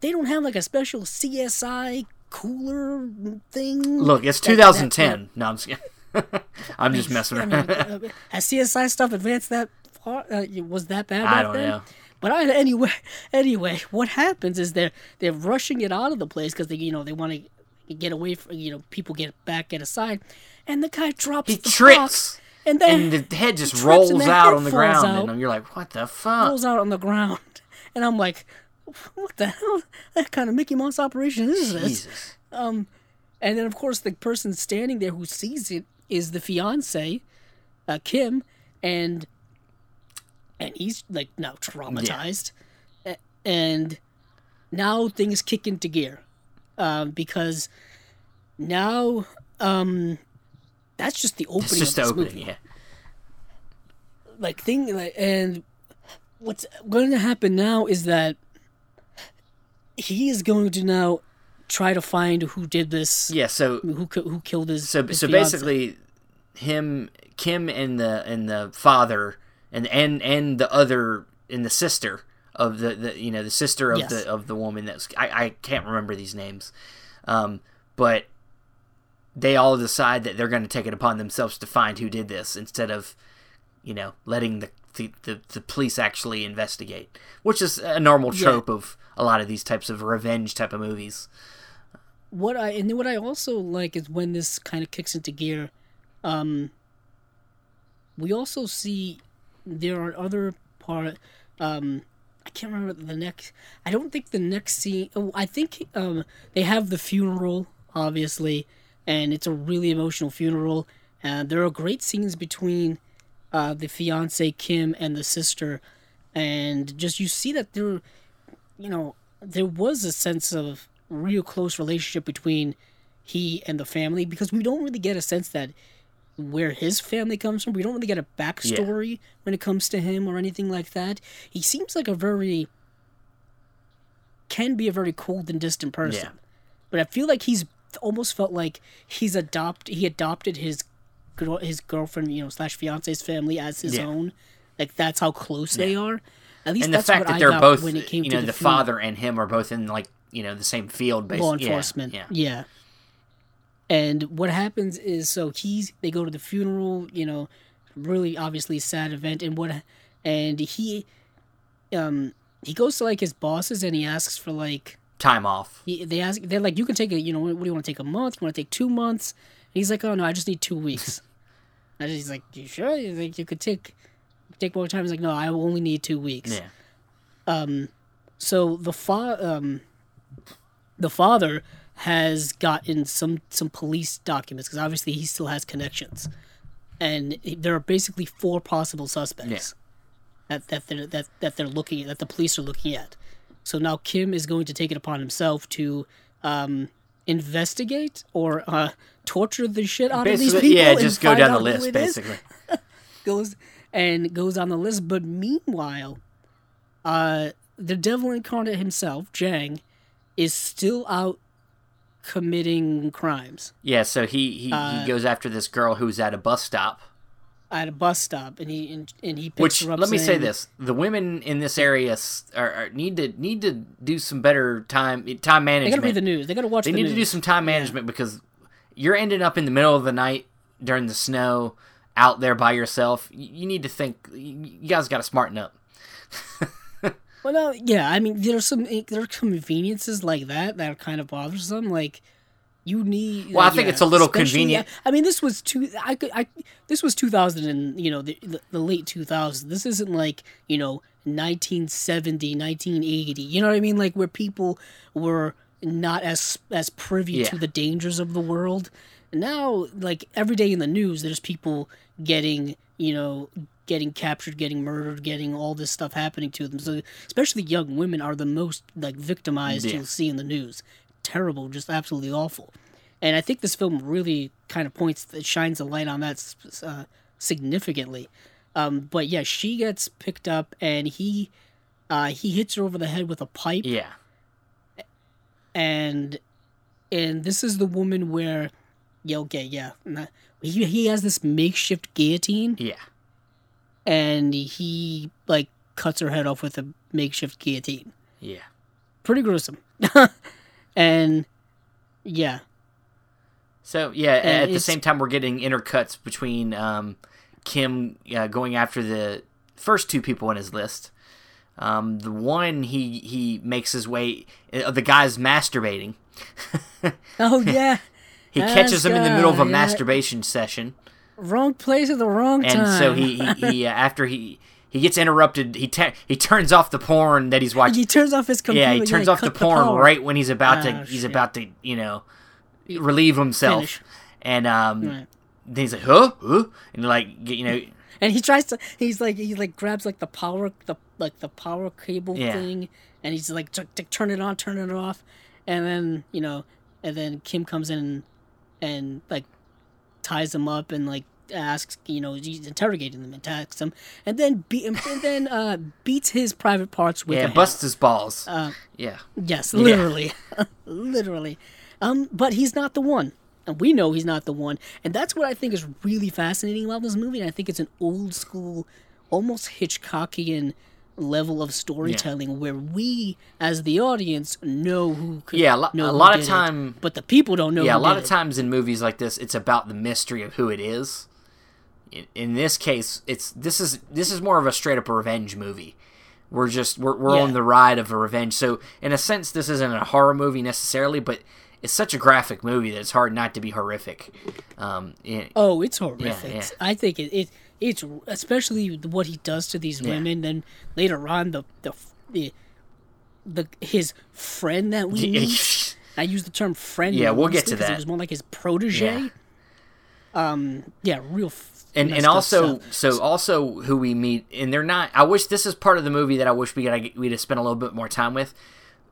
they don't have like a special CSI cooler thing. look, it's that- that- 2010. no, I'm just kidding. [laughs] I'm just messing I around. mean, uh, has CSI stuff advanced that far? Uh, was that bad? I back don't then? know. But I, anyway, [laughs] anyway, what happens is they're they're rushing it out of the place because they you know they want to get away from you know people get back get aside, and the guy drops He the trips, box, and then and the head just rolls out on the ground, out. and you're like, "What the fuck?" rolls [laughs] out on the ground, and I'm like, [laughs] what the hell? That kind of Mickey Mouse operation is this? Jesus. And then, of course, the person standing there who sees it is the fiance, uh, Kim, and and he's like now traumatized, A- and now things kick into gear, um, because now um, that's just the opening It's just of this opening. movie Yeah, like thing like and what's going to happen now is that he is going to now try to find who did this yeah. So who who killed his so his so fiance. basically him kim and the and the father and and and the other and the sister of the, the you know the sister of Yes. the of the woman that's I, I can't remember these names um but they all decide that they're going to take it upon themselves to find who did this instead of you know letting the the, the, the police actually investigate which is a normal trope of a lot of these types of revenge type of movies what I and what I also like is when this kind of kicks into gear. Um, we also see there are other part. Um, I can't remember the next. I don't think the next scene. Oh, I think um, they have the funeral, obviously, and it's a really emotional funeral. And there are great scenes between uh, the fiance Kim and the sister, and just you see that there, you know, there was a sense of real close relationship between he and the family because we don't really get a sense that where his family comes from. We don't really get a backstory when it comes to him or anything like that. He seems like a very can be a very cold and distant person. Yeah. But I feel like he's almost felt like he's adopt he adopted his girl his girlfriend, you know, slash fiance's family as his Yeah. own. Like that's how close they are. At least and the fact what that I they're both when it came you to know the, the, father and him are both in like you know the same field basically law enforcement. yeah, Yeah. And what happens is so he's they go to the funeral, you know, really obviously sad event and what and he um he goes to like his bosses and he asks for like time off he, they ask they're like you can take a you know what do you want to take a month? You want to take 2 months? He's like, "Oh no, I just need 2 weeks." [laughs] and he's like, "You sure?" You think "You could take take more time." He's like, "No, I only need 2 weeks." yeah Um, So the fa- um, the father has gotten some some police documents because obviously he still has connections, and there are basically four possible suspects yeah. that that they're that, that they're looking at, that the police are looking at. So now Kim is going to take it upon himself to um, investigate or uh, torture the shit out of these people. yeah just go down the list basically [laughs] goes and goes on the list. But meanwhile, uh, the devil incarnate himself, Jang, is still out committing crimes. yeah so he he, Uh, he goes after this girl who's at a bus stop at a bus stop, and he and, and he picks Which her up. let me say this: the women in this area are, are, need to need to do some better time time management. They management. gotta read the news. They gotta watch They the need news. to do some time management because you're ending up in the middle of the night during the snow out there by yourself. You, need to think. You you guys got to smarten up. [laughs] Well, no, yeah. I mean, there's some eh, there are conveniences like that that are kind of bothersome. Like you need. Well, I think yeah, it's a little convenient. I mean, this was two. I could. I this was 2000 and you know the, the late 2000s. This isn't like you know 1970, 1980. You know what I mean? Like where people were not as as privy Yeah. to the dangers of the world. Now, like every day in the news, there's people getting you know getting captured, getting murdered, getting all this stuff happening to them. So especially young women are the most like victimized Yeah. you'll see in the news. Terrible, just absolutely awful. And I think this film really kind of points, it shines a light on that uh, significantly. Um, but yeah, she gets picked up, and he uh, he hits her over the head with a pipe, Yeah, and and this is the woman where, yeah, okay, yeah, he he has this makeshift guillotine, yeah. and he like cuts her head off with a makeshift guillotine. Yeah. Pretty gruesome. [laughs] and yeah, So yeah, And at the same time, we're getting intercuts between um, Kim uh, going after the first two people on his list. Um, the one he he makes his way. Uh, the guy's masturbating. [laughs] oh yeah, [laughs] He catches him in the middle of a yeah. masturbation session, wrong place at the wrong and time. so he he, he uh, after he he gets interrupted. He ta- he turns off the porn that he's watching. he turns off his computer. Yeah, he turns off the porn power. right when he's about to Oh, he's shit. about to you know relieve himself, Finish. and um, Right. then he's like, huh, huh, and like you know. And he tries to. He's like he like grabs like the power the like the power cable Yeah. thing, and he's like t- t- turn it on, turn it off, and then you know, and then Kim comes in and, and like ties him up and like asks you know he's interrogating them and attacks him, and then beat and then uh beats his private parts with Yeah, busts his balls. Uh, yeah. Yes, literally, [laughs] literally. Um, but he's not the one, and we know he's not the one, and that's what I think is really fascinating about this movie. And I think it's an old school, almost Hitchcockian level of storytelling where we, as the audience, know who. Could, Yeah, a lo- a lot of did it, time- but the people don't know. Yeah, a lot of it. times in movies like this, it's about the mystery of who it is. In, in this case, it's this is this is more of a straight up revenge movie. We're just we're we're Yeah. on the ride of a revenge. So in a sense, this isn't a horror movie necessarily, but it's such a graphic movie that it's hard not to be horrific. Um, yeah, Oh, it's horrific. yeah. I think it, it it's especially what he does to these women. Then later on, the the the, the his friend that we [laughs] meet. I use the term friend. Yeah, we'll get to that. It was more like his protege. Yeah. Um, yeah, real. And and also so also who we meet and they're not i wish this is part of the movie that i wish we got we'd have spent a little bit more time with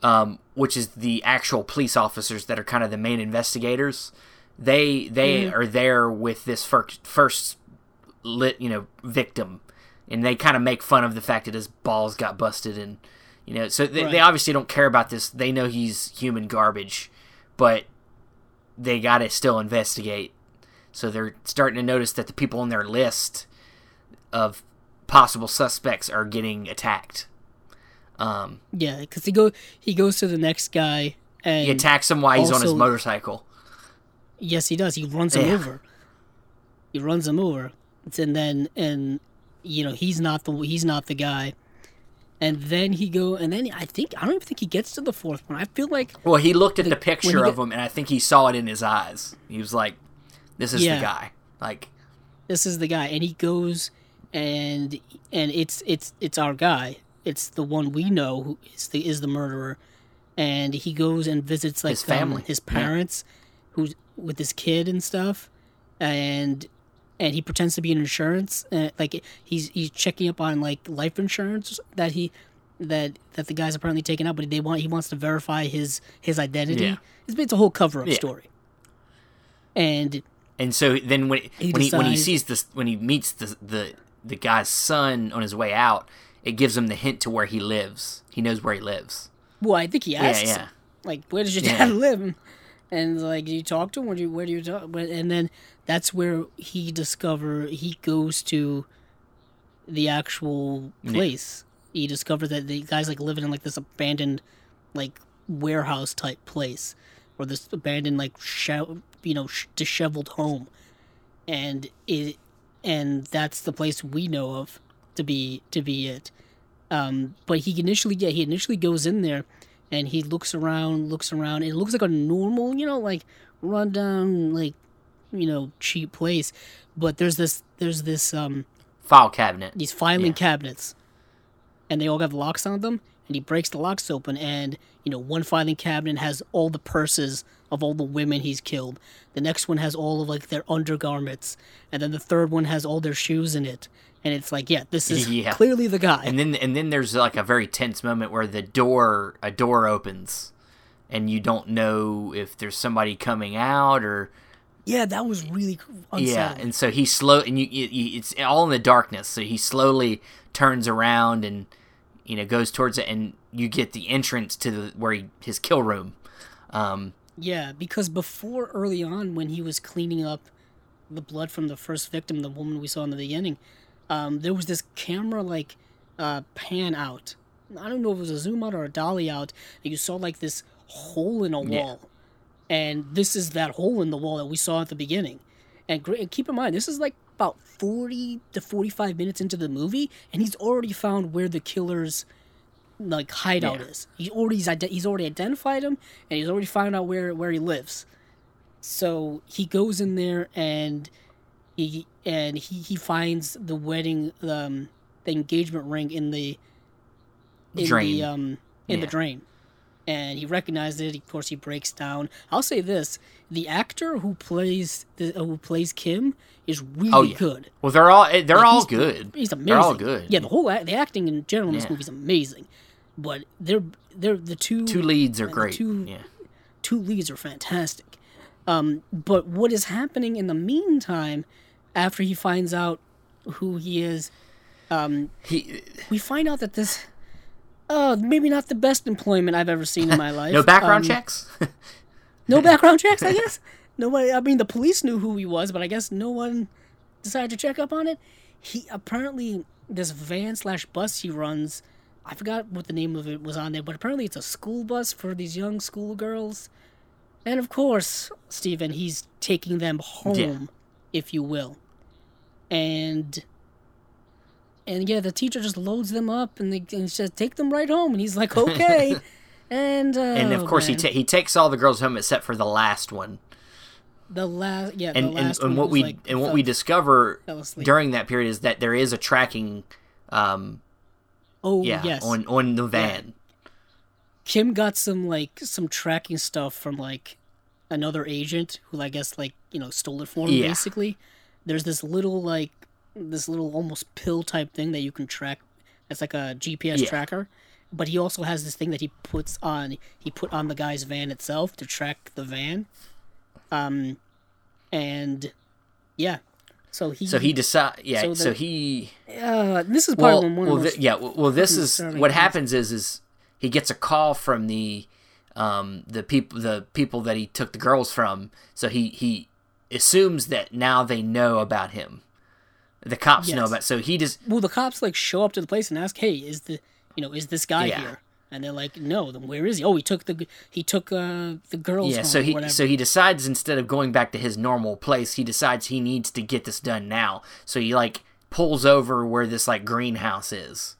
um, which is the actual police officers that are kind of the main investigators. They they Mm-hmm. are there with this first first lit you know victim. And they kind of make fun of the fact that his balls got busted and you know so they, they obviously don't care about this. They know he's human garbage but they got to still investigate so they're starting to notice that the people on their list of possible suspects are getting attacked. Um, yeah, because he go he goes to the next guy and he attacks him while he's on his motorcycle. yes, he does. He runs him over. He runs him over, and then and you know he's not the he's not the guy. And then he go and then I think I don't even think he gets to the fourth one. I feel like Well, he looked at the, when picture of get- him, and I think he saw it in his eyes. He was like, "This is Yeah. the guy." Like, this is the guy and he goes and and it's it's it's our guy it's the one we know who is the is the murderer and he goes and visits like His family. um, his Yeah. parents who's with his kid and stuff and and he pretends to be an insurance uh, like he's he's checking up on like life insurance that he that that the guy's apparently taken out but they want he wants to verify his his identity Yeah. it's, it's a whole cover-up Yeah. story and and so then when He when he when he sees this when he meets the the the guy's son on his way out, it gives him the hint to where he lives. He knows where he lives. well i think he asks yeah, yeah. like where does your Yeah. dad [laughs] live and like you talk to him where do you where do you talk and then that's where he discover he goes to the actual place he discovers that the guy's like living in like this abandoned like warehouse type place or this abandoned like sh- you know sh- disheveled home and it and that's the place we know of to be to be it um but he initially yeah he initially goes in there and he looks around looks around and it looks like a normal you know like rundown like you know cheap place but there's this there's this um File cabinet. these filing Yeah. cabinets and they all have locks on them and he breaks the locks open and you know one filing cabinet has all the purses of all the women he's killed the next one has all of like their undergarments and then the third one has all their shoes in it and it's like yeah this is [laughs] Yeah. clearly the guy And then and then there's like a very tense moment where the door a door opens and you don't know if there's somebody coming out or yeah that was really unsettling. yeah and so he slow and you, you, you it's all in the darkness so he slowly turns around and you know goes towards it and you get the entrance to the where he, his kill room um Yeah, because before early on, when he was cleaning up the blood from the first victim, the woman we saw in the beginning, um, there was this camera like uh, pan out. I don't know if it was a zoom out or a dolly out, and you saw like this hole in a Yeah. wall, and this is that hole in the wall that we saw at the beginning. And, and keep in mind, this is like about forty to forty-five minutes into the movie, and he's already found where the killer's like hideout Yeah. is. He already he's, he's already identified him, and he's already found out where where he lives. So he goes in there and he and he, he finds the wedding um the engagement ring in the in Drain. the um in the drain. And he recognizes it. Of course, he breaks down. I'll say this: the actor who plays the who plays Kim is really Oh, yeah. good. well they're all eh, they're Like, all he's- good He's amazing. they're all good Yeah, the whole the acting in general in this Yeah. movie is amazing. But they're they're the two two leads are great two- yeah two leads are fantastic. Um, but what is happening in the meantime, after he finds out who he is, um, he we find out that this, uh, maybe not the best employment I've ever seen in my [laughs] life. no background Um, checks [laughs] No background checks, I [laughs] guess. Nobody. I mean, the police knew who he was, but I guess no one decided to check up on it. He apparently this van slash bus he runs. I forgot what the name of it was on there, but apparently it's a school bus for these young schoolgirls. And of course, Steven, he's taking them home, if you will. And and yeah, the teacher just loads them up and, they, and says, "Take them right home." And he's like, [laughs] "Okay." and uh, and of course he ta- he takes all the girls home except for the last one The last, yeah, and the and, last and one what we like, and what fell- we discover during that period is that there is a tracking um Oh yeah yes, on on the van Kim got some like some tracking stuff from like another agent who I guess like you know stole it for him. Yeah. Basically, there's this little like this little almost pill type thing that you can track. It's like a GPS Yeah. tracker. But he also has this thing that he puts on. He put on the guy's van itself to track the van. Um, and yeah, so he so he decide yeah So so, he uh, this is well, probably one well of the yeah well, well this is what happens is is he gets a call from the um the people the people that he took the girls from. So he he assumes that now they know about him. The cops know about so he just well, the cops like show up to the place and ask, "Hey, is the you know is this guy Yeah. here?" And they're like, "No." Then where is he? Oh, he took the he took uh the girls. yeah so he so he decides instead of going back to his normal place he decides he needs to get this done now so he like pulls over where this like greenhouse is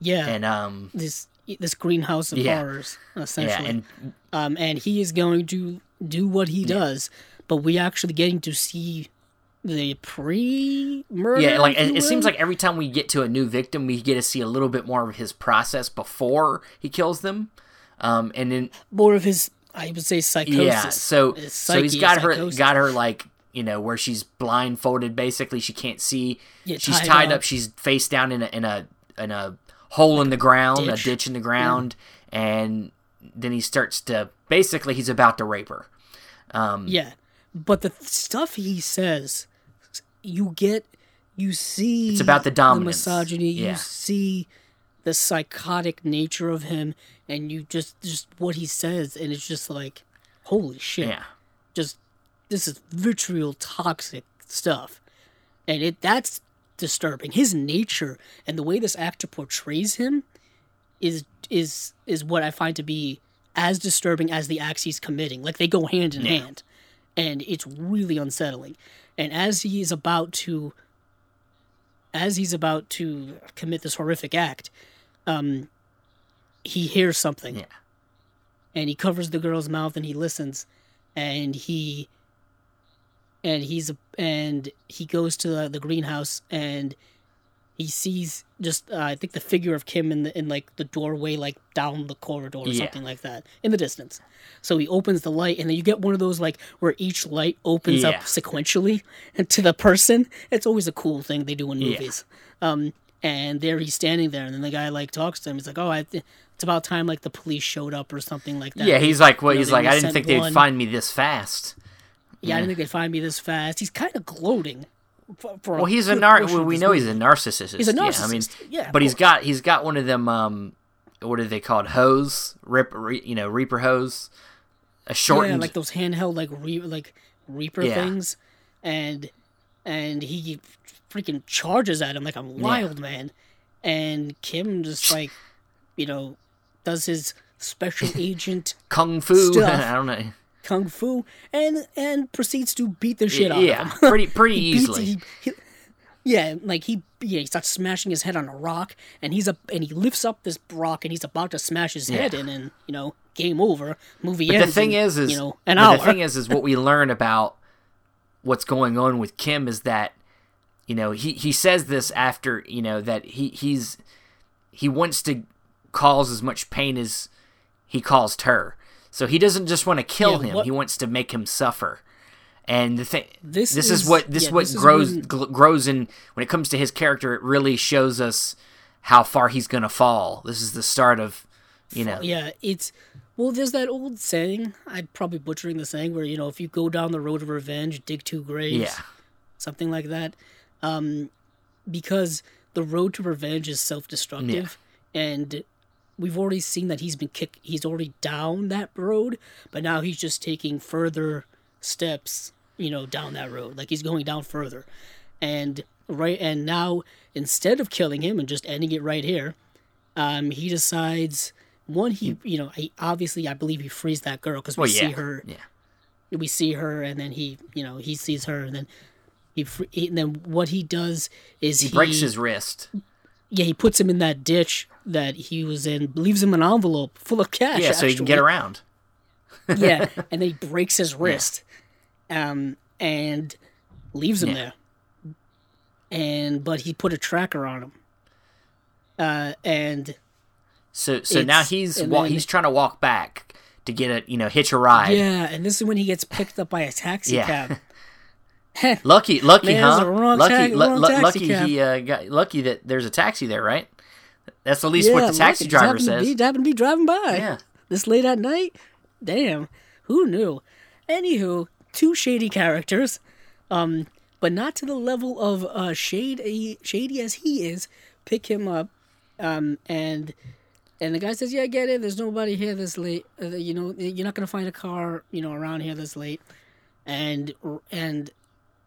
yeah, and um this this greenhouse of Yeah. horrors yeah essentially. and um, and he is going to do what he does, but we actually getting to see the pre-murder. Yeah, like it, it seems like every time we get to a new victim, we get to see a little bit more of his process before he kills them. Um, and then more of his, I would say, psychosis. yeah, so so he's got her got her like you know where she's blindfolded. Basically, she can't see. Yeah, she's tied tied up. up. She's face down in a in a in a hole in the ground, ditch. a ditch in the ground, and then he starts to basically he's about to rape her. Um, Yeah, but the stuff he says, you get, you see. It's about the dominance. misogyny. Yeah. You see the psychotic nature of him, and you just just what he says, and it's just like, holy shit Yeah. just this is vitriol toxic stuff and it that's disturbing his nature and the way this actor portrays him is is is what i find to be as disturbing as the acts he's committing like they go hand in hand and it's really unsettling and as he is about to as he's about to commit this horrific act um he hears something Yeah. and he covers the girl's mouth and he listens and he and he's and he goes to the, the greenhouse and he sees just uh, I think the figure of Kim in the in like the doorway like down the corridor or Yeah. something like that in the distance. So he opens the light and then you get one of those like where each light opens Yeah. up sequentially and to the person. It's always a cool thing they do in Yeah. movies. Um and there he's standing there and then the guy like talks to him. He's like, "Oh, I th- it's about time like the police showed up or something like that." Yeah, he's like, well, You know, he's like, I didn't think they'd find me this fast. Yeah, I didn't think they'd find me this fast. He's kind of gloating. For, for Well, he's a nar. Well, we know he's a narcissist. He's a Yeah, I mean. Yeah, but he's got he's got one of them. Um, what are they called? Hose, rip, re, you know, reaper hose, a shortened. yeah, like those handheld like re- like reaper Yeah. things, and and he freaking charges at him like a wild man, and Kim just like, you know, does his special [laughs] agent kung fu. [laughs] stuff. I don't know. Kung fu and and proceeds to beat the shit out yeah, of him. pretty [laughs] pretty He beats- easily. he- he- yeah, like he yeah he starts smashing his head on a rock, and he's up and he lifts up this rock, and he's about to smash his head in, and you know, game over. Movie But ends. the thing in, is, is you know an hour. The thing is, is what we learn about what's going on with Kim is that you know he he says this after you know that he he's he wants to cause as much pain as he caused her. So he doesn't just want to kill Yeah, him; what- he wants to make him suffer. And the thing, This this, is, is- what this yeah, what this grows when- gl- grows in when it comes to his character. It really shows us how far he's gonna fall. This is the start of, you know, yeah, it's well. There's that old saying. I'm probably butchering the saying where you know if you go down the road of revenge, dig two graves. yeah, something like that. Um, because the road to revenge is self-destructive, and we've already seen that he's been kicked. He's already down that road, but now he's just taking further steps. You know, down that road, like he's going down further, and right. And now instead of killing him and just ending it right here, um, he decides. One, he you know, he obviously I believe he frees that girl because we well, yeah, see her yeah. we see her and then he you know he sees her and then he, he and then what he does is He he, breaks his wrist. Yeah he puts him in that ditch that he was in leaves him an envelope full of cash Yeah, so he can get around. [laughs] yeah [laughs] and then he breaks his wrist um and leaves him Yeah. there and but he put a tracker on him uh and So so now he's wa- then- he's trying to walk back to get a you know hitch a ride. yeah and this is when he gets picked up by a taxi Yeah. cab [laughs] [laughs] Lucky, lucky, Man, huh? lucky, wrong taxi lucky cab. he uh, got lucky that there's a taxi there, right? That's at least what the taxi driver says. be- happened to be driving by. Yeah. This late at night? Damn. Who knew? Anywho, two shady characters. Um, but not to the level of uh shady shady as he is. Pick him up. Um and and the guy says, "Yeah, I get it. There's nobody here this late. Uh, you know, you're not gonna find a car, you know, around here this late." And and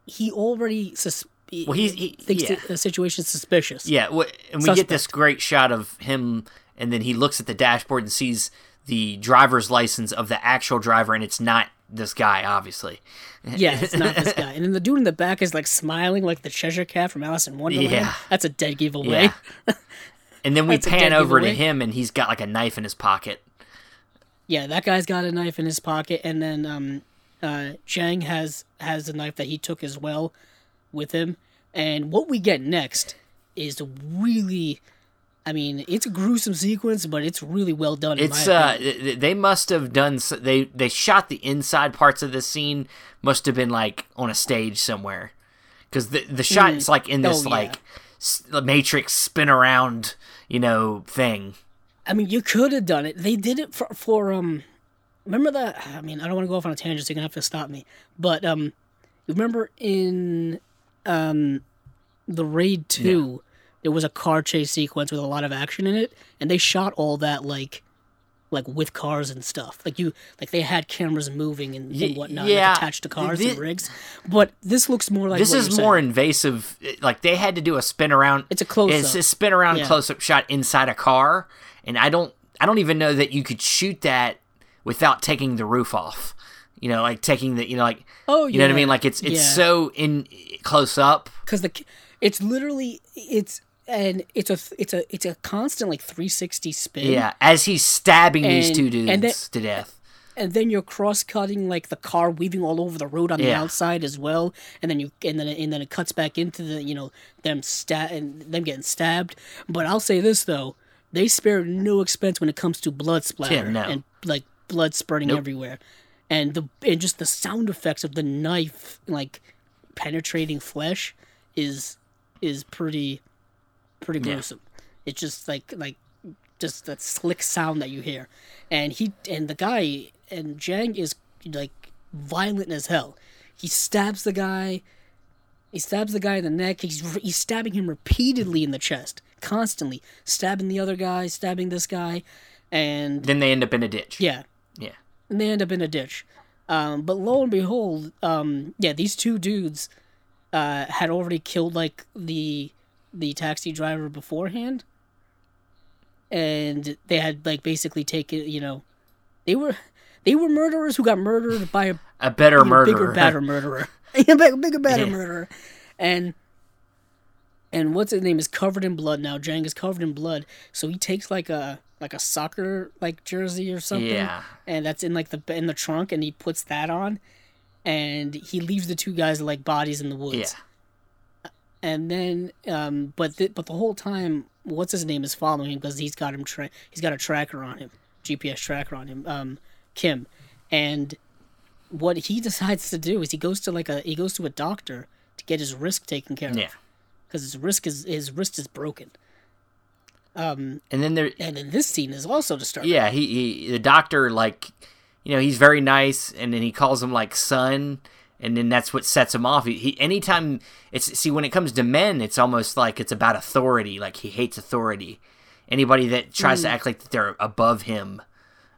he already sus- Well, he's- he- thinks yeah. the, situation's suspicious. Yeah, wh- and we get this great shot of him, and then he looks at the dashboard and sees the driver's license of the actual driver, and it's not this guy, obviously. [laughs] Yeah, it's not this guy. And then the dude in the back is like smiling like the Cheshire Cat from Alice in Wonderland. Yeah. That's a dead giveaway. Yeah. [laughs] And then we pan over to him, and he's got like a knife in his pocket. Yeah, that guy's got a knife in his pocket, and then um, uh, Jang has has a knife that he took as well with him. And what we get next is really, I mean, it's a gruesome sequence, but it's really well done. In It's my uh, opinion. th- th- they must have done. They they shot the inside parts of the scene. Must have been like on a stage somewhere, because the the shot is like in this Oh, yeah. like Matrix spin around, you know, thing. I mean, you could have done it. They did it for for um. Remember that? I mean, I don't want to go off on a tangent, so you're gonna have to stop me. But um, you remember in um, the raid two, there was a car chase sequence with a lot of action in it, and they shot all that like like with cars and stuff. Like you, like they had cameras moving and, and whatnot, yeah. like attached to cars and rigs. But this looks more like this is more saying. invasive. Like they had to do a spin around. It's a close-up. It's a spin around Yeah. close up shot inside a car, and I don't. I don't even know that you could shoot that without taking the roof off. You know, like taking the. You know, like. Oh, You know what I mean? Like it's it's Yeah. so in close up. because the it's literally it's and it's a it's a it's a constant like 360 spin. Yeah, as he's stabbing these two dudes and then- to death. and then you're cross cutting like the car weaving all over the road on the outside as well and then you and then and then it cuts back into the you know them stab and them getting stabbed but i'll say this though they spare no expense when it comes to blood splatter Yeah, no. and like blood spurting everywhere and the and just the sound effects of the knife like penetrating flesh is is pretty pretty gruesome it's just like like just that slick sound that you hear. And he and the guy and Jang is like violent as hell. He stabs the guy. He stabs the guy in the neck. He's he's stabbing him repeatedly in the chest, constantly stabbing the other guy, stabbing this guy, and Then they end up in a ditch. yeah, Yeah. And they end up in a ditch. Um, but lo and behold, um, yeah, these two dudes uh, had already killed like the the taxi driver beforehand, and they had like basically taken you know, they were they were murderers who got murdered by a A better murderer. bigger, badder murderer, [laughs] a bigger, badder Yeah. murderer, and and what's his name is covered in blood now. Jang is covered in blood, so he takes like a like a soccer like jersey or something, Yeah. and that's in like the in the trunk, and he puts that on, and he leaves the two guys like bodies in the woods, Yeah. and then um but the, but the whole time what's his name is following him because he's got him tra- he's got a tracker on him gps tracker on him um kim and what he [laughs] decides to do is he goes to like a he goes to a doctor to get his wrist taken care of Yeah. because his wrist is his wrist is broken um And then there and then this scene is also disturbing yeah, he, he the doctor like you know, he's very nice and then he calls him like son and then that's what sets him off. He, he anytime it's see when it comes to men, it's almost like it's about authority, like he hates authority. Anybody that tries to act like that they're above him,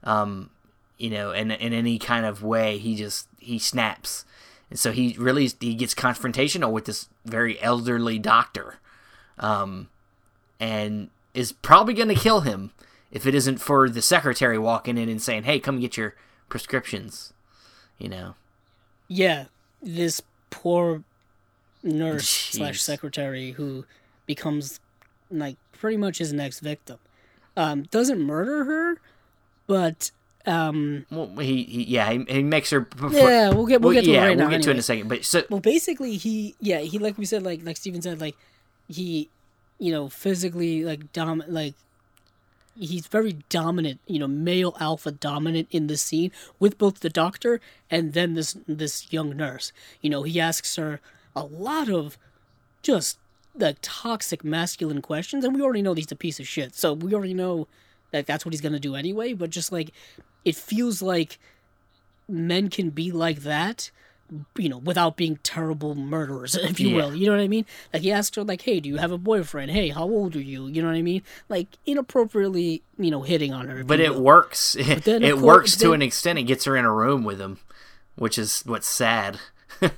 um, you know, in in any kind of way, he just he snaps. And so he really he gets confrontational with this very elderly doctor. Um and is probably going to kill him if it isn't for the secretary walking in and saying, "Hey, come get your prescriptions." You know. yeah this poor nurse [laughs] slash secretary who becomes like pretty much his next victim um doesn't murder her but um Well, he, he yeah, he, he makes her. Before, yeah we'll get we'll, get to yeah, it right we'll now get to it in a second. But so well basically he yeah he like we said like like steven said like he you know physically like dom like he's very dominant you know male alpha dominant in the scene with both the doctor and then this this young nurse. You know he asks her a lot of just like toxic masculine questions and we already know he's a piece of shit so we already know that that's what he's gonna do anyway but just like it feels like men can be like that you know without being terrible murderers [laughs] if you Yeah. will you know what i mean like he asked her like hey do you have a boyfriend hey how old are you you know what i mean like inappropriately you know hitting on her but it will. works. [laughs] then, it of works to then- an extent. It gets her in a room with him, which is what's sad. [laughs]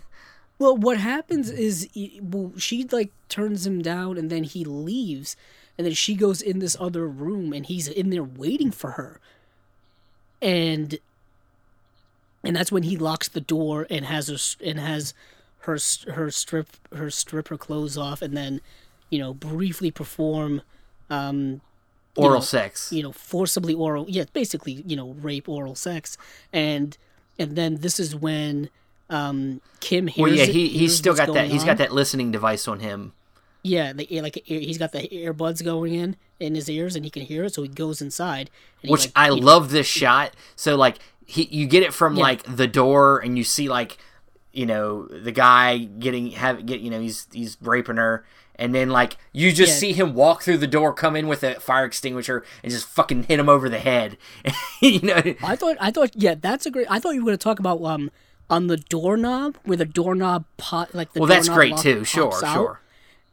Well, what happens is, well, she like turns him down, and then he leaves, and then she goes in this other room, and he's in there waiting for her, and and that's when he locks the door and has her and has her her strip her strip her clothes off, and then you know briefly perform, um, you Oral know, sex. you know forcibly oral yeah basically you know rape oral sex and and then this is when um kim hears well, yeah, it- he he's hears still got that. He's on. got that listening device on him. yeah the, like he's got the earbuds going in in his ears and he can hear it so he goes inside which like, I love this shot. So like he, you get it from Yeah. like the door, and you see like, you know, the guy getting have get you know he's he's raping her, and then like you just Yeah. see him walk through the door, come in with a fire extinguisher, and just fucking hit him over the head. [laughs] you know, i thought i thought yeah that's a great i thought you were going to talk about um on the doorknob where the doorknob pot like the well that's great lock too. Sure, out, sure.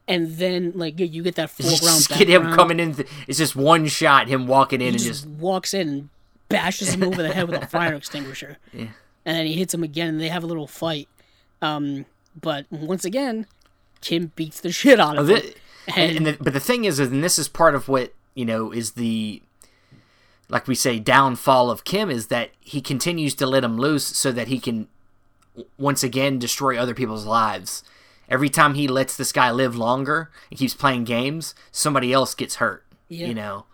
and then like you get that Just foreground [laughs] get him coming in. It's just one shot, him walking in he and just, just walks in bashes him over the head with a [laughs] fire extinguisher. Yeah. And then he hits him again, and they have a little fight. Um, but once again, Kim beats the shit out of Oh, him. and, and the, but the thing is, and this is part of what you know is the like we say downfall of Kim is that he continues to let him loose so that he can once again destroy other people's lives. Every time he lets this guy live longer and keeps playing games, somebody else gets hurt. Yeah. You know,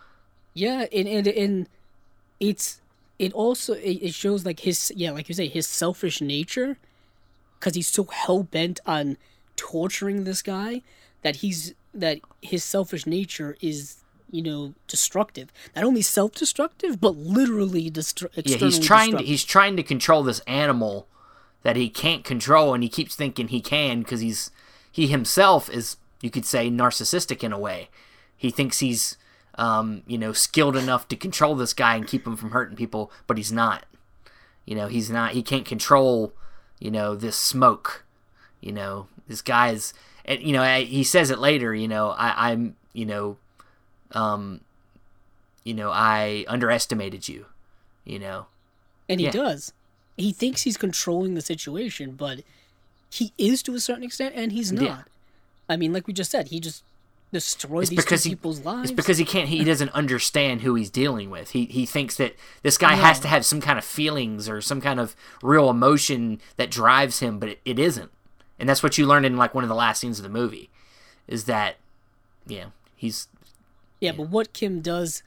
Yeah, and and and it's it also it, it shows like his yeah, like you say, his selfish nature, because he's so hell bent on torturing this guy that he's that his selfish nature is you know destructive. Not only self destructive, but literally destru- yeah, he's trying to, he's trying to control this animal that he can't control, and he keeps thinking he can because he's he himself is you could say narcissistic in a way. He thinks he's um, you know skilled enough to control this guy and keep him from hurting people, but he's not. You know, he's not. He can't control you know this smoke. You know, this guy's and you know I- he says it later. You know, I, I'm you know, um, you know I underestimated you. You know, And he Yeah. does. He thinks he's controlling the situation, but he is to a certain extent, and he's not. Yeah. I mean, like we just said, he just destroyed these because he- people's lives. It's because he can't. He doesn't [laughs] understand who he's dealing with. He he thinks that this guy has to have some kind of feelings or some kind of real emotion that drives him, but it, it isn't. And that's what you learn in like one of the last scenes of the movie, is that, yeah, he's yeah, but what Kim does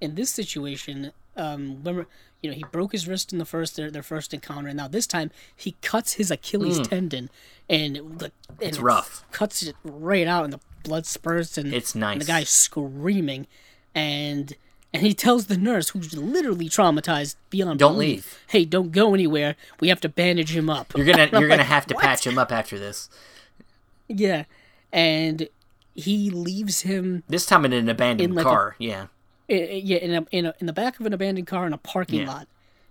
in this situation, um, remember, you know, he broke his wrist in the first their, their first encounter, and now this time he cuts his Achilles tendon, and the and it's Mm. rough. Cuts it right out, and the blood spurts, and It's And the nice. guy's screaming, and and he tells the nurse, who's literally traumatized beyond Don't belief, leave. Hey, don't go anywhere. We have to bandage him up. you're gonna [laughs] you're gonna have to "What?" patch him up after this. Yeah, and he leaves him This time in an abandoned In, like, a- car. yeah, i- i- yeah in a, in a, in the back of an abandoned car in a parking Yeah. lot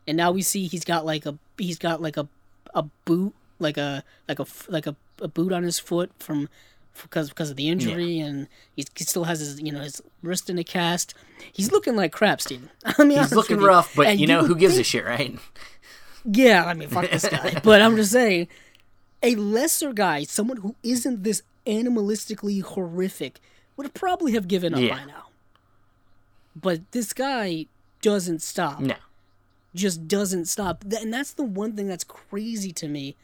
and now we see he's got like a he's got like a a boot like a like a like a, a boot on his foot from because because of the injury and he's, he still has his you know his wrist in a cast he's looking like crap Steven. [laughs] I mean he's looking rough, but you know who gives a shit, right? yeah I mean fuck this guy [laughs] but I'm just saying a lesser guy someone who isn't this animalistically horrific would probably have given up Yeah. by now but this guy doesn't stop No, just doesn't stop. And that's the one thing that's crazy to me,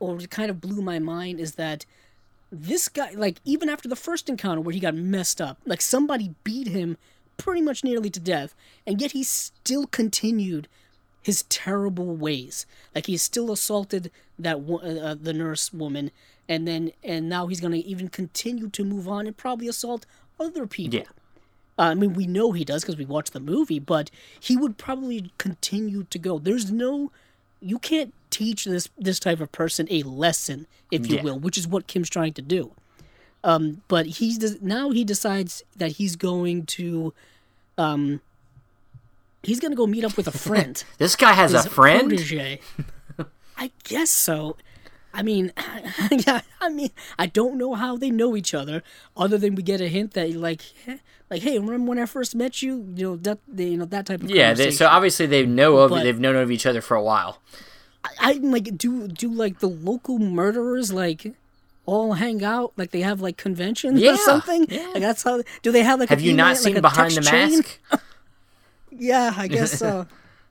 or kind of blew my mind, is that this guy, like, even after the first encounter where he got messed up, like, somebody beat him pretty much nearly to death, and yet he still continued his terrible ways. Like, he still assaulted that uh, uh, the nurse woman, and then, and now he's gonna even continue to move on and probably assault other people. yeah, Uh, I mean, we know he does because we watched the movie, but he would probably continue to go. There's no, you can't teach this this type of person a lesson, if you Yeah. will, which is what Kim's trying to do. Um, but he's now he decides that he's going to, um, he's gonna go meet up with a friend. [laughs] this guy has a friend. protege. I guess so. I mean, [laughs] yeah. I mean, I don't know how they know each other, other than we get a hint that like, like, hey, remember when I first met you? You know that, you know that type of Yeah, they, so obviously they know of But- they've known of each other for a while. I like do do like the local murderers like all hang out like they have like conventions Yeah, or something. yeah. Like that's how do they have like? Have you not seen like Behind the? Mask? [laughs] [laughs] Yeah, I guess so.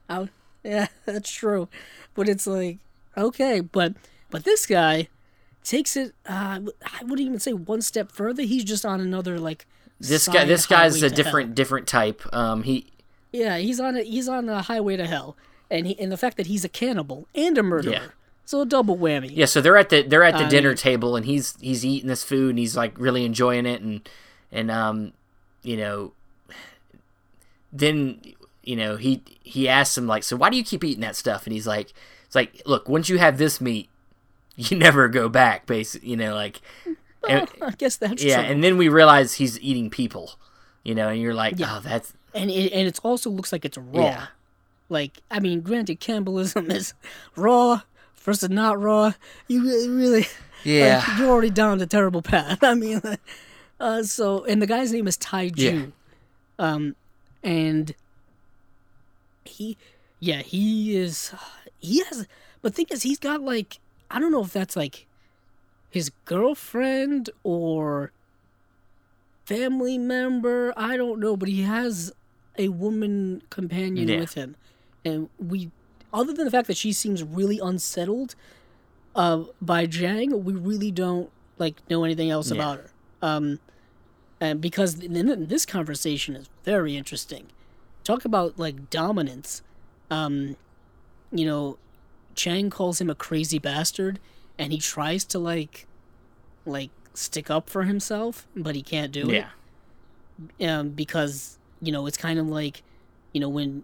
I, yeah, that's true. But it's like okay, but but this guy takes it. Uh, I wouldn't even say one step further. He's just on another like. This guy, this guy's a different, hell. different type. Um, he, Yeah, he's on a he's on a highway to hell, and he and the fact that he's a cannibal and a murderer, Yeah. so a double whammy. yeah. So they're at the, they're at the Um, dinner table, and he's, he's eating this food, and he's like really enjoying it, and, and um, you know, then, you know, he, he asks him like, so why do you keep eating that stuff? And he's like, it's like, look, once you have this meat, [laughs] you never go back, basically. You know, like, [laughs] and, I guess that's yeah. true. And then we realize he's eating people. You know, and you're like, Yeah. oh, that's and it, and it also looks like it's raw. Yeah. Like I mean, granted, cannibalism [laughs] is raw versus not raw. You really, yeah. like, you're already down the terrible path. I mean, uh, so and the guy's name is Tai Ju, Yeah. um, and he yeah he is he has but thing is he's got like i don't know if that's like his girlfriend or family member. I don't know but he has a woman companion Yeah. with him. And we other than the fact that she seems really unsettled uh by jang we really don't like know anything else Yeah. about her. Um and because then this conversation is very interesting. Talk about like dominance. Um you know jang calls him a crazy bastard and he tries to like like stick up for himself but he can't do Yeah. it um because you know it's kind of like you know when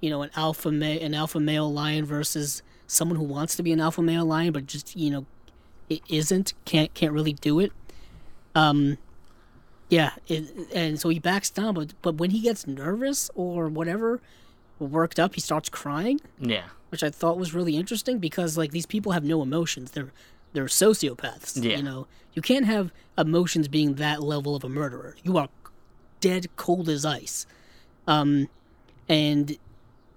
you know an alpha ma- an alpha male lion versus someone who wants to be an alpha male lion but just you know it isn't can't can't really do it um yeah it, and so he backs down but but when he gets nervous or whatever worked up he starts crying Yeah. which i thought was really interesting because like these people have no emotions. They're they're sociopaths Yeah. you know? You can't have emotions being that level of a murderer. You are dead cold as ice. Um and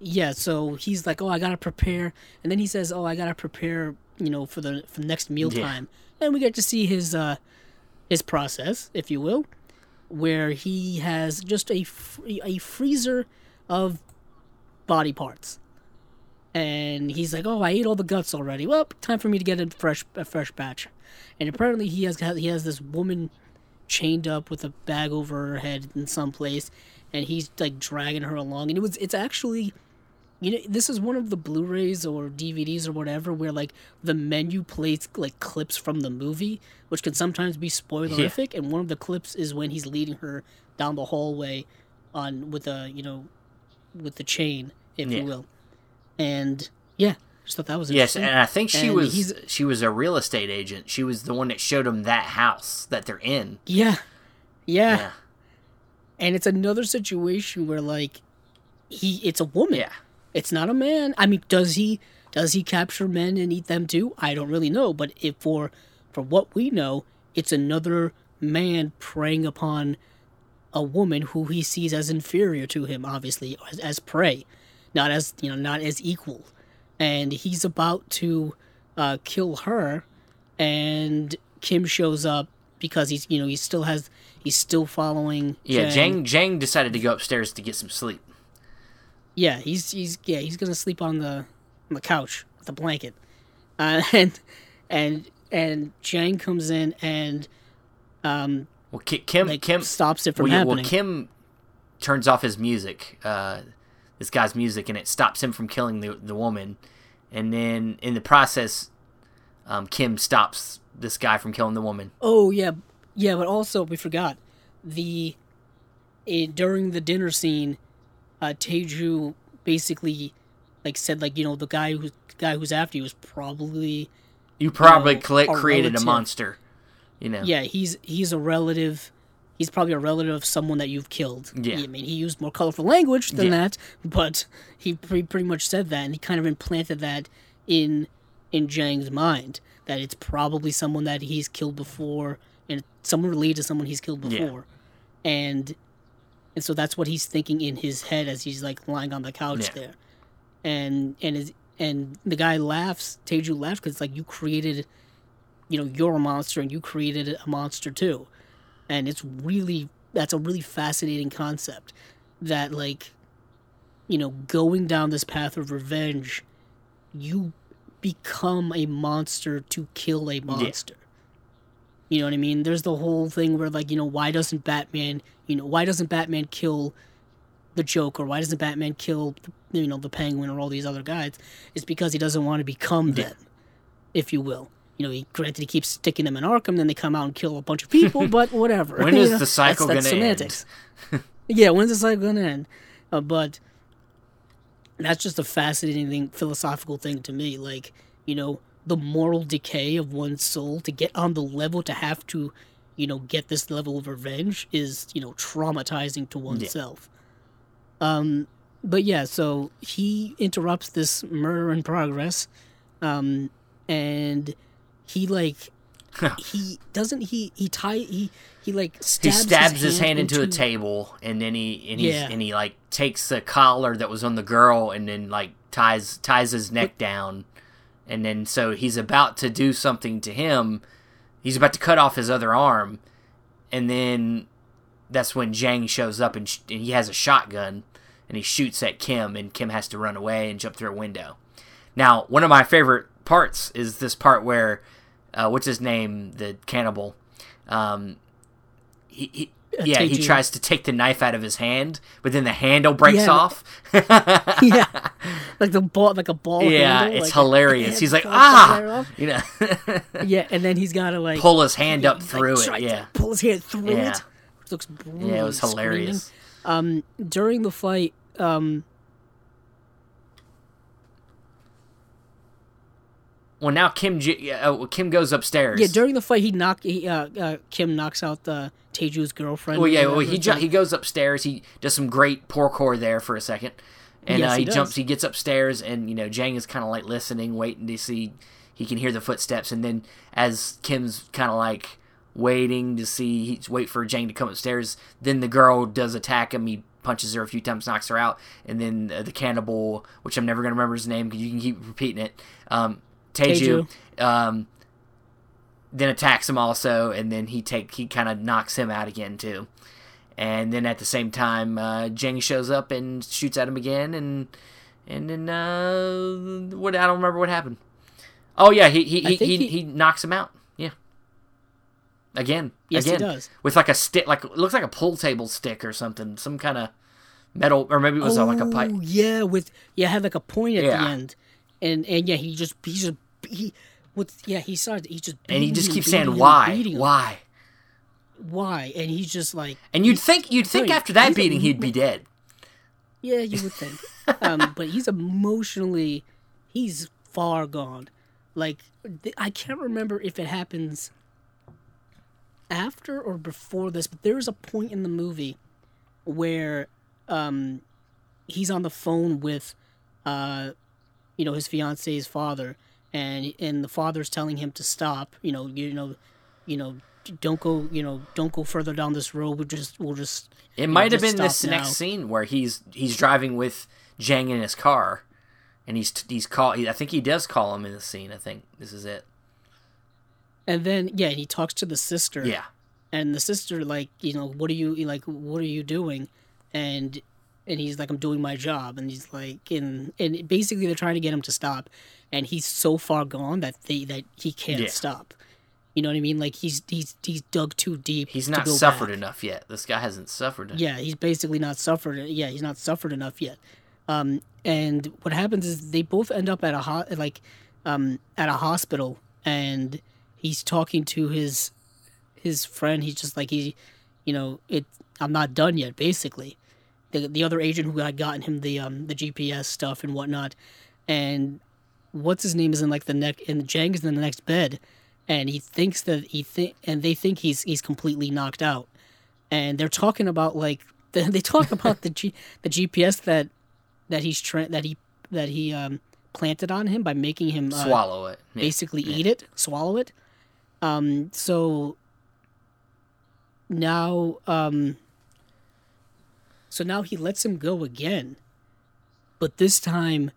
yeah so he's like oh i gotta prepare. And then he says oh i gotta prepare you know for the for the next mealtime and we get to see his uh his process if you will where he has just a free, a freezer of body parts. And he's like oh i ate all the guts already. Well time for me to get a fresh a fresh batch. And apparently he has he has this woman chained up with a bag over her head in some place and he's like dragging her along. And it was it's actually you know this is one of the blu-rays or dvds or whatever where like the menu plays like clips from the movie which can sometimes be spoilerific. And one of the clips is when he's leading her down the hallway on with a you know with the chain if Yeah. you will and yeah just thought that was Yes, and I think she And was he's- she was a real estate agent. She was the one that showed him that house that they're in. yeah yeah Yeah. and it's another situation where like he it's a woman Yeah. it's not a man i mean does he does he capture men and eat them too i don't really know but if for for what we know it's another man preying upon a woman who he sees as inferior to him obviously as, as prey not as you know not as equal and he's about to uh, kill her and kim shows up because he's you know he still has he's still following Yeah, Jang. Jang decided to go upstairs to get some sleep. Yeah, he's he's yeah he's gonna sleep on the on the couch with a blanket, uh, [laughs] and and and Jang comes in and um Well, Ki- Kim like Kim stops it from well, happening. well, Kim turns off his music, uh, this guy's music, and it stops him from killing the the woman. And then in the process, um, Kim stops this guy from killing the woman. oh yeah, yeah, but also we forgot the it, during the dinner scene, uh, Teju basically like said like you know the guy who's guy who's after you is probably You probably know, cla- a created a monster. You know. yeah he's he's a relative he's probably a relative of someone that you've killed Yeah. i mean he used more colorful language than Yeah. that but he pre- pretty much said that and he kind of implanted that in in Jang's mind that it's probably someone that he's killed before and someone related to someone he's killed Yeah. before and and so that's what he's thinking in his head as he's like lying on the couch Yeah. there and and is and the guy laughs Teju laughs because it's like you created you know you're a monster and you created a monster too. And it's really that's a really fascinating concept that like you know going down this path of revenge you become a monster to kill a monster. You know what i mean? There's the whole thing where like you know why doesn't batman you know why doesn't batman kill the joker? Why doesn't batman kill you know the penguin or all these other guys? It's because he doesn't want to become Yeah. them if you will you know, he, granted he keeps sticking them in Arkham, then they come out and kill a bunch of people, [laughs] but whatever. when is [laughs] know, the cycle that's, that's gonna end? semantics. [laughs] yeah, when's the cycle gonna end? Uh, but that's just a fascinating thing, philosophical thing to me. Like, you know, the moral decay of one's soul to get on the level to have to, you know, get this level of revenge is, you know, traumatizing to oneself. Um, but yeah, so he interrupts this murder in progress, um, and he like he doesn't he he tie he he like he stabs, stabs his, hand, into, a table and then he and he Yeah. and he like takes the collar that was on the girl and then like ties ties his neck down. And then so he's about to do something to him. He's about to cut off his other arm. And then that's when Jang shows up and, sh- and he has a shotgun and he shoots at Kim and Kim has to run away and jump through a window. Now one of my favorite parts is this part where uh, what's his name the cannibal um, he, he yeah, he tries to take the knife out of his hand, but then the handle breaks Yeah, off. [laughs] yeah, [laughs] like the ball, like a ball. yeah, handle, it's like, hilarious. [laughs] He's like, ah, you know, Yeah, and then he's gotta like pull his hand up like, through try it. Yeah, pull his hand through Yeah. it. It looks brutal. yeah, it was hilarious. Um, during the fight, um, Well, now Kim J- uh, Kim goes upstairs. yeah, during the fight, he knock he uh, uh Kim knocks out the Taeju's girlfriend. well, yeah, well, he ju- he goes upstairs. He does some great parkour there for a second, and Yes, uh, he he, jumps. He gets upstairs, and you know, Jang is kind of like listening, waiting to see. He can hear the footsteps, and then as Kim's kind of like waiting to see, he's wait for Jang to come upstairs. Then the girl does attack him. He punches her a few times, knocks her out, and then uh, the cannibal, which I'm never gonna remember his name because you can keep repeating it. Um, Taeju, um, then attacks him also, and then he take he kind of knocks him out again too. And then at the same time, uh, Jang shows up and shoots at him again, and and then uh, what I don't remember what happened. Oh yeah, he he he, he, he- he knocks him out. Yeah. Again, Yes, he again, does. with like a stick, like it looks like a pool table stick or something, some kind of metal, or maybe it was uh, like a pipe. Oh, Yeah, with yeah, had like a point at the end, and and yeah, he just he just he with yeah he started he just And he just keeps saying him, why, why, why, and he's just like and you'd think you'd think after that he's a- beating he'd be dead. yeah, you would think, um, [laughs] but he's emotionally he's far gone. Like th- I can't remember if it happens after or before this, but there is a point in the movie where um, he's on the phone with, uh, you know, his fiance's father, and and the father's telling him to stop. You know, you know, you know, don't go. You know, don't go further down this road. We'll just, we'll just. It might have been this stop next scene where he's he's driving with Jang in his car, and he's he's call. I think he does call him in the scene. I think this is it. And then yeah, he talks to the sister. Yeah, and the sister like you know what are you like what are you doing and and he's like i'm doing my job and he's like and and basically they're trying to get him to stop and he's so far gone that they that he can't Yeah. stop you know what i mean like he's he's he's dug too deep he's not suffered back. enough yet. This guy hasn't suffered. enough. yeah he's basically not suffered yeah he's not suffered enough yet um and what happens is they both end up at a ho- like um at a hospital and he's talking to his his friend he's just like he you know it i'm not done yet basically the, the other agent who had gotten him the um the gps stuff and whatnot and what's his name is in like the neck and Jang is in the next bed and he thinks that he think and they think he's he's completely knocked out and they're talking about like [laughs] they talk about the G, the GPS that that he's tra- that he that he um planted on him by making him uh, swallow it. Yeah. basically eat it, swallow it. Um, so now, um, so now he lets him go again, but this time,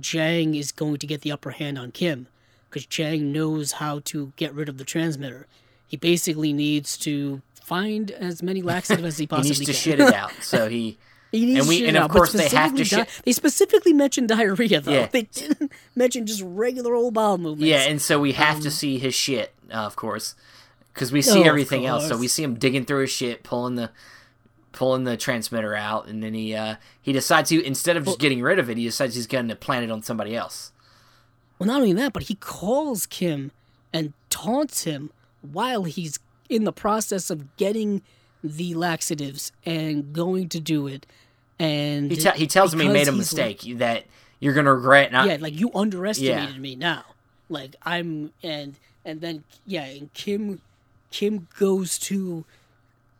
Jang is going to get the upper hand on Kim because Jang knows how to get rid of the transmitter. He basically needs to find as many laxatives [laughs] as he He needs to can. shit it out. So he [laughs] He needs And we- to shit and it of out, course they have to specifically shit- They specifically mentioned diarrhea though. Yeah. They didn't mention just regular old bowel movements. yeah, and so we have Um, to see his shit, uh, of course, because we see Oh, everything else. So we see him digging through his shit, pulling the pulling the transmitter out, and then he uh, he decides he instead of just getting rid of it, he decides he's going to plant it on somebody else. Well, not only that, but he calls Kim and taunts him while he's in the process of getting the laxatives and going to do it. And He, te- he tells him he made a he's like- mistake that you're going to regret. Not, yeah, like you underestimated Yeah. me now. Like I'm and and then yeah, and Kim Kim goes to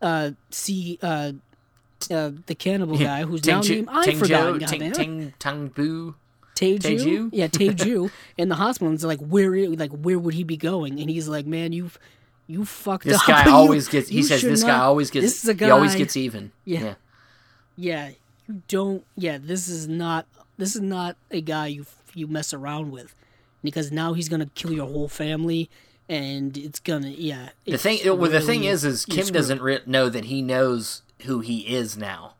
uh see uh, uh the cannibal guy who's now named I've Ting forgotten Jo- goddamn Ting Ting Tung Bu. Taeju, Taeju? yeah, Taeju [laughs] in the hospital. And it's like where, like where would he be going? And he's like, man, you, you fucked This up. This guy [laughs] You- always gets. He says this guy always gets. This is a guy. He always gets even. Yeah. yeah. Yeah, you don't. Yeah, this is not. This is not a guy you you mess around with, because now he's gonna kill your whole family, and it's gonna. Yeah. The it's thing, well, the thing is, is Kim doesn't re- know that he knows who he is now.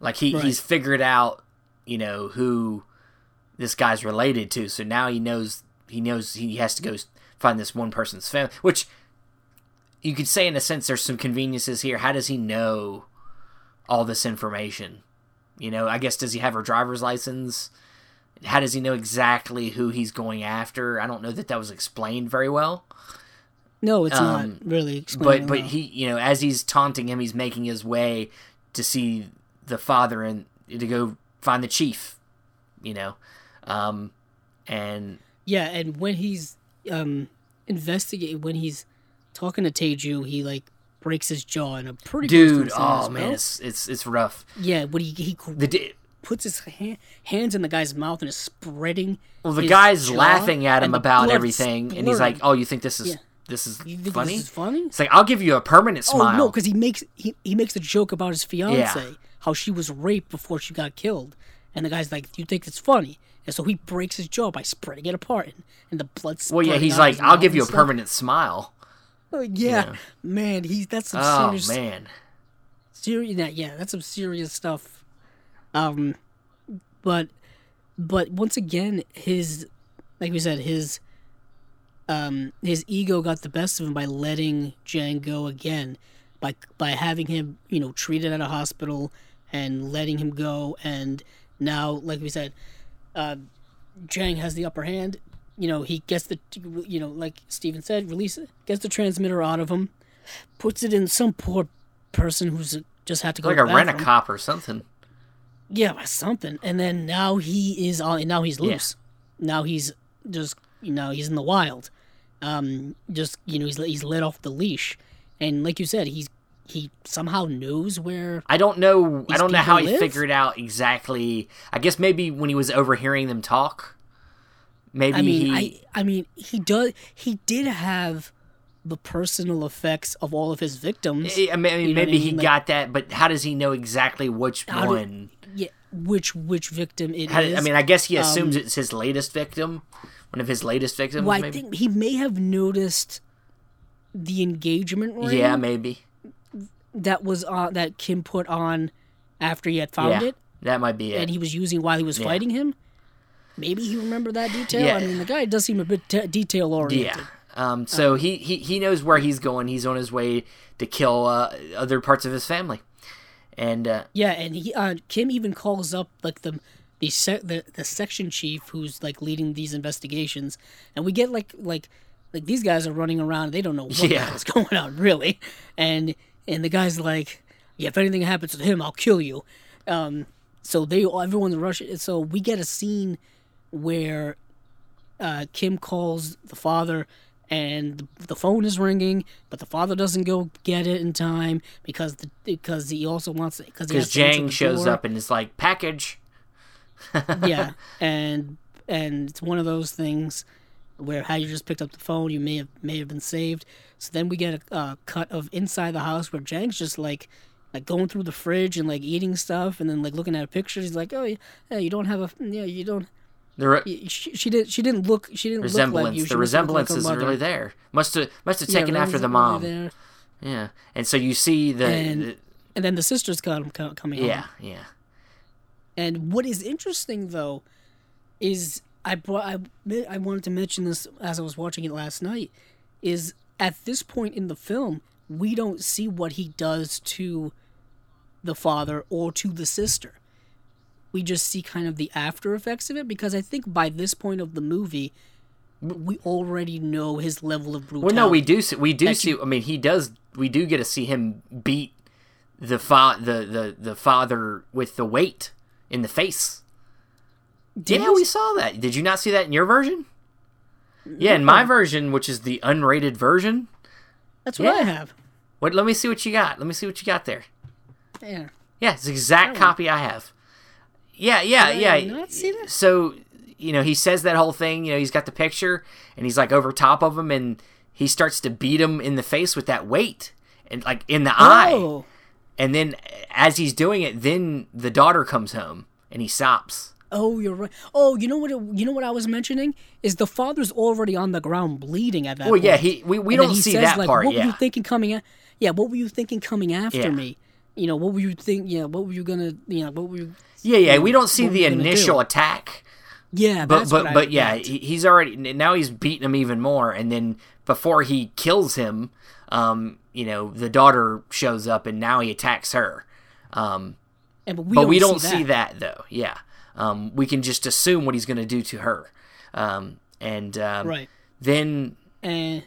Like he, Right. he's figured out, you know, who this guy's related to. So now he knows he knows he has to go find this one person's family. Which you could say, in a sense, there's some conveniences here. How does he know all this information? You know, I guess does he have her driver's license? How does he know exactly who he's going after? I don't know that that was explained very well. No, it's um, not really. but explained but well. he you know as he's taunting him he's making his way to see the father and to go find the chief you know um and Yeah, and when he's um investigating, when he's talking to Taeju, he like breaks his jaw in a pretty dude oh man it's it's it's rough Yeah, when he he the puts his ha- hands in the guy's mouth and is spreading. well the guy's laughing at him about everything and he's like oh you think this is Yeah. this is funny This is funny? it's like i'll give you a permanent smile Oh no, because he makes he, he makes a joke about his fiance, how she was raped before she got killed, and the guy's like, you think it's funny?" And so he breaks his jaw by spreading it apart, and, and the blood's. well yeah he's like i'll give you a stuff. permanent smile Oh, yeah, know. man, he's that's some oh serious, man serious. Yeah, yeah, that's some serious stuff. Um, but but once again, his like we said, his um his ego got the best of him by letting Jang go again, by by having him you know treated at a hospital and letting him go, and now like we said, uh, Jang has the upper hand. You know he gets the you know like Steven said, release it, gets the transmitter out of him, puts it in some poor person who's just had to go like to a rent a cop or something Yeah, something. And then now he is on. Now he's loose. Now he's just you know he's in the wild. Um, just you know he's he's let off the leash, and like you said, he's he somehow knows where. I don't know. I don't know how he figured out exactly. I guess maybe when he was overhearing them talk, maybe I mean, he. I I mean he does he did have the personal effects of all of his victims. I mean, you know maybe I he? Like- got that, but how does he know exactly which How do- one? yeah, which which victim it is? How, I mean, I guess he assumes it's his latest victim, one of his latest victims. well, I maybe. think he may have noticed the engagement ring. yeah, maybe. that was uh, that Kim put on after he had found Yeah, it, that might be it. and he was using while he was fighting him. Maybe he remembered that detail. Yeah. I mean, the guy does seem a bit t- detail oriented. Yeah. Um. So he, he he knows where he's going. He's on his way to kill uh, other parts of his family, and uh, Yeah, and he uh, Kim even calls up like the the, se- the the section chief who's like leading these investigations, and we get like like like these guys are running around. They don't know what Yeah. hell's going on really, and and the guy's like, yeah, if anything happens to him, I'll kill you. Um, so they everyone's rushing. So we get a scene where uh, Kim calls the father. And the phone is ringing, but the father doesn't go get it in time because the because he also wants because because Jang shows up and is like package. [laughs] yeah, and and it's one of those things where how you just picked up the phone, you may have may have been saved. So then we get a uh, cut of inside the house where Jang's just like like going through the fridge and like eating stuff, and then like looking at pictures. He's like, "Oh, yeah, you don't have a yeah, you don't." The re- She, she did. She didn't look. She didn't look like resemblance, you. The like resemblance is mother. really there. Must have must have Yeah, taken after the mom. really. Yeah, and so you see the, And- the- And then the sisters come co- coming home. yeah yeah And what is interesting though is I brought I I wanted to mention this as I was watching it last night is at this point in the film we don't see what he does to the father or to the sister. We just see kind of the after effects of it because I think by this point of the movie we already know his level of brutality. Well, no, we do see, we do That see. you- I mean, he does. We do get to see him beat the fa- the, the the father with the weight in the face. Did yeah, we- we saw that. Did you not see that in your version? Yeah, in my version, which is the unrated version. That's what I have. What? Let me see what you got. Let me see what you got there. Yeah. Yeah, it's the exact copy I have. Yeah, yeah, Did I yeah. not see that? So, you know, he says that whole thing. You know, he's got the picture, and he's like over top of him, and he starts to beat him in the face with that weight, and like in the eye. Oh, And then, as he's doing it, then the daughter comes home, and he stops. oh, you're right. Oh, you know what? It, you know what I was mentioning is the father's already on the ground bleeding at that. Well, yeah, he we, we And don't see says, that like, part. What were you thinking coming? A- yeah, what were you thinking coming after Yeah. me? You know, what were you think? Yeah, what were you gonna? You know, what were you? yeah, yeah. you know, We don't see the initial do? attack. Yeah, but that's but but yeah, meant. he's already now he's beating him even more, and then before he kills him, um, you know, the daughter shows up, and now he attacks her. Um, And, but we but don't, we don't see, see that. that though. Yeah, um, we can just assume what he's going to do to her, um, and um, right. then And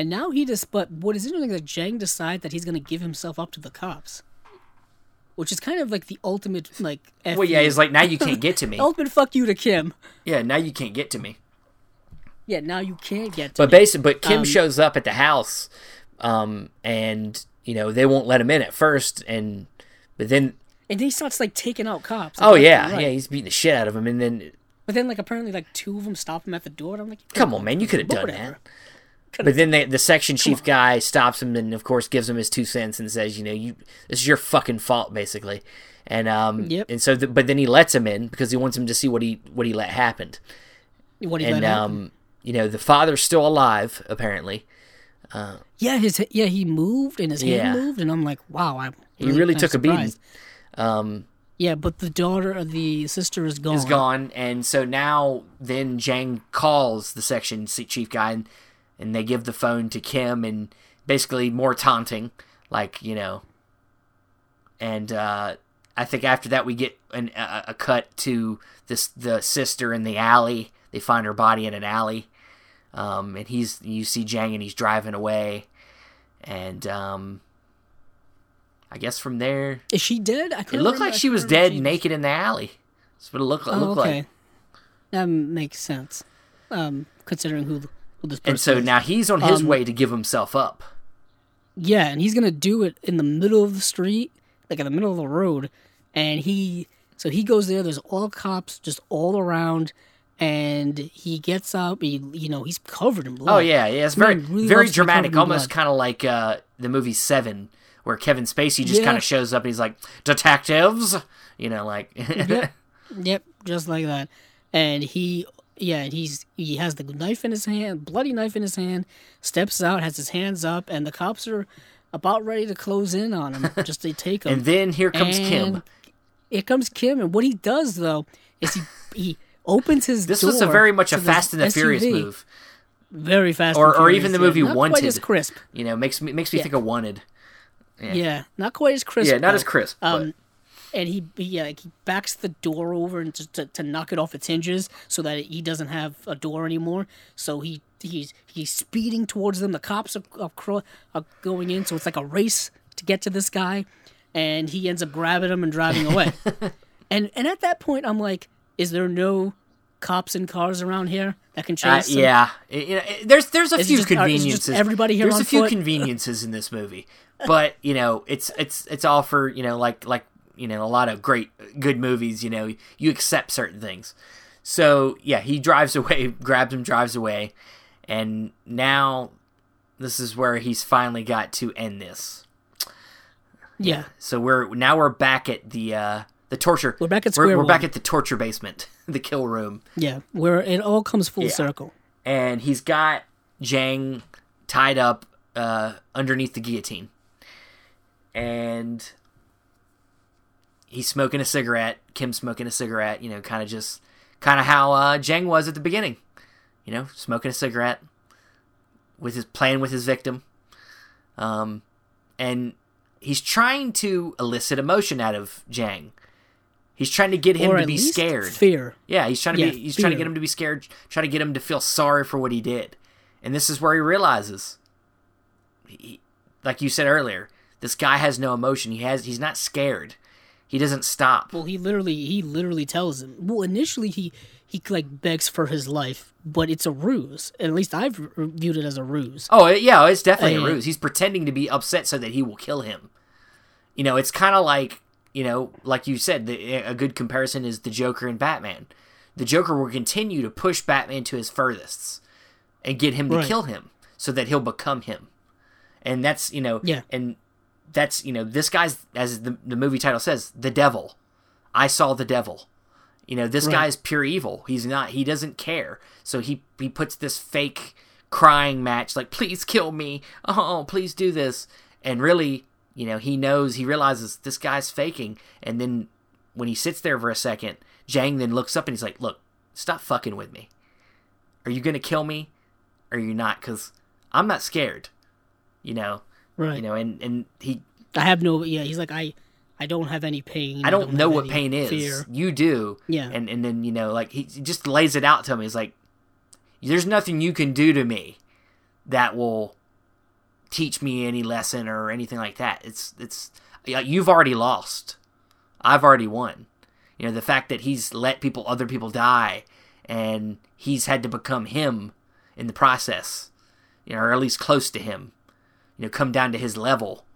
and now he just. But what is interesting is that Jang decides that he's gonna give himself up to the cops, which is kind of like the ultimate like. F well, yeah, he's like, now you can't get to [laughs] me. ultimate fuck you to Kim. Yeah, now you can't get to me. Yeah, now you can't get to But me. basically, but Kim Um, shows up at the house, um, and you know they won't let him in at first, and but then and then he starts like taking out cops. oh like, yeah, right. yeah, he's beating the shit out of him, and then But then like apparently like two of them stop him at the door. And I'm like, come on, man, you could have done whatever. that. But then the, the section chief guy stops him and of course gives him his two cents and says, you know, you this is your fucking fault basically. And um Yep. and so the, but then he lets him in because he wants him to see what he what he let happen. what he And let happen. um you know, the father's still alive apparently. Yeah, his yeah he moved and his Yeah. hand moved, and I'm like, wow, I'm He really took a beating. Um Yeah, but the daughter or the sister is gone. is gone and so now then Jang calls the section chief guy and, and they give the phone to Kim and basically more taunting like, you know, and uh, I think after that we get an, a, a cut to this the sister in the alley. They find her body in an alley, um, and he's you see Jang and he's driving away, and um, I guess from there Is she dead? I it looked like she was dead, she- naked in the alley. That's what it looked, it Oh, looked okay. like. That makes sense. Um, considering who who this person And so is. now he's on his Um, way to give himself up. Yeah, and he's gonna do it in the middle of the street, like in the middle of the road, and he so he goes there. There's all cops just all around, and he gets up. He you know he's covered in blood. Oh yeah, yeah, it's very really very loves to be dramatic, almost kind of like uh, the movie Seven, where Kevin Spacey just Yeah. kind of shows up and he's like, "Detectives," you know, like yep, [laughs] yep, just like that. And he, yeah, he's he has the knife in his hand, bloody knife in his hand. Steps out, has his hands up, and the cops are about ready to close in on him, [laughs] just to take him. and then here comes Kim. And Here comes Kim, and what he does though is he he opens his. This was a very much a Fast and the Furious move. Very fast, Or- and or even the yeah. movie not quite as Wanted. crisp. You know, makes me makes me Yeah. think of Wanted. Yeah. not quite as crisp. Yeah, not though. as crisp. but- Um, and he, he like he backs the door over and just to, to knock it off its hinges so that he doesn't have a door anymore. So he he's he's speeding towards them. The cops are, are, cro- are going in, so it's like a race to get to this guy, and he ends up grabbing him and driving away. [laughs] and and at that point, I'm like, is there no cops and cars around here that can Uh, chase him? yeah, It- it- there's there's a Is few just- conveniences. everybody here there's a few foot? conveniences in this movie, but you know, it's it's it's all for you know like like you know a lot of great good movies. You know, you accept certain things. So yeah, he drives [laughs] away, grabs him, drives away, and now this is where he's finally got to end this. yeah. So we're now we're back at the uh the torture. We're back at we're, we're back at the torture basement, [laughs] the kill room. Yeah, where it all comes full Yeah. circle. and he's got Jang tied up uh, underneath the guillotine, and he's smoking a cigarette. Kim's smoking a cigarette. You know, kind of just kind of how uh, Jang was at the beginning. You know, smoking a cigarette with his playing with his victim, um, and he's trying to elicit emotion out of Jang. He's trying to get him or to be scared. Fear. Yeah, he's trying to Yeah, be he's trying to get him to be scared, trying to get him to feel sorry for what he did. And this is where he realizes he, like you said earlier, this guy has no emotion. He has he's not scared. He doesn't stop. Well, he literally he literally tells him. Well, initially he he like begs for his life, but it's a ruse. At least I've viewed it as a ruse. Oh, yeah, it's definitely a Uh, ruse. He's pretending to be upset so that he will kill him. You know, it's kind of like you know, like you said, the, a good comparison is the Joker and Batman. The Joker will continue to push Batman to his furthest and get him to Right. kill him so that he'll become him. And that's, you know, Yeah. and that's, you know, this guy's, as the, the movie title says, the devil. I saw the devil. You know, this Right. guy's pure evil. He's not, he doesn't care. So he, he puts this fake crying match, like, please kill me. Oh, please do this. And really, you know, he knows, he realizes this guy's faking. And then when he sits there for a second, Jang then looks up and he's like, look, stop fucking with me. Are you going to kill me? Or are you not? Because I'm not scared. You know, Right. you know, and, and he, I have no. Yeah, he's like I. I don't have any pain. I don't know what pain is. Fear. You do. Yeah. And and then you know, like he just lays it out to me. He's like, "There's nothing you can do to me that will teach me any lesson or anything like that. It's it's you've already lost. I've already won. You know, the fact that he's let people, other people die, and he's had to become him in the process. You know, or at least close to him. You know, come down to his level.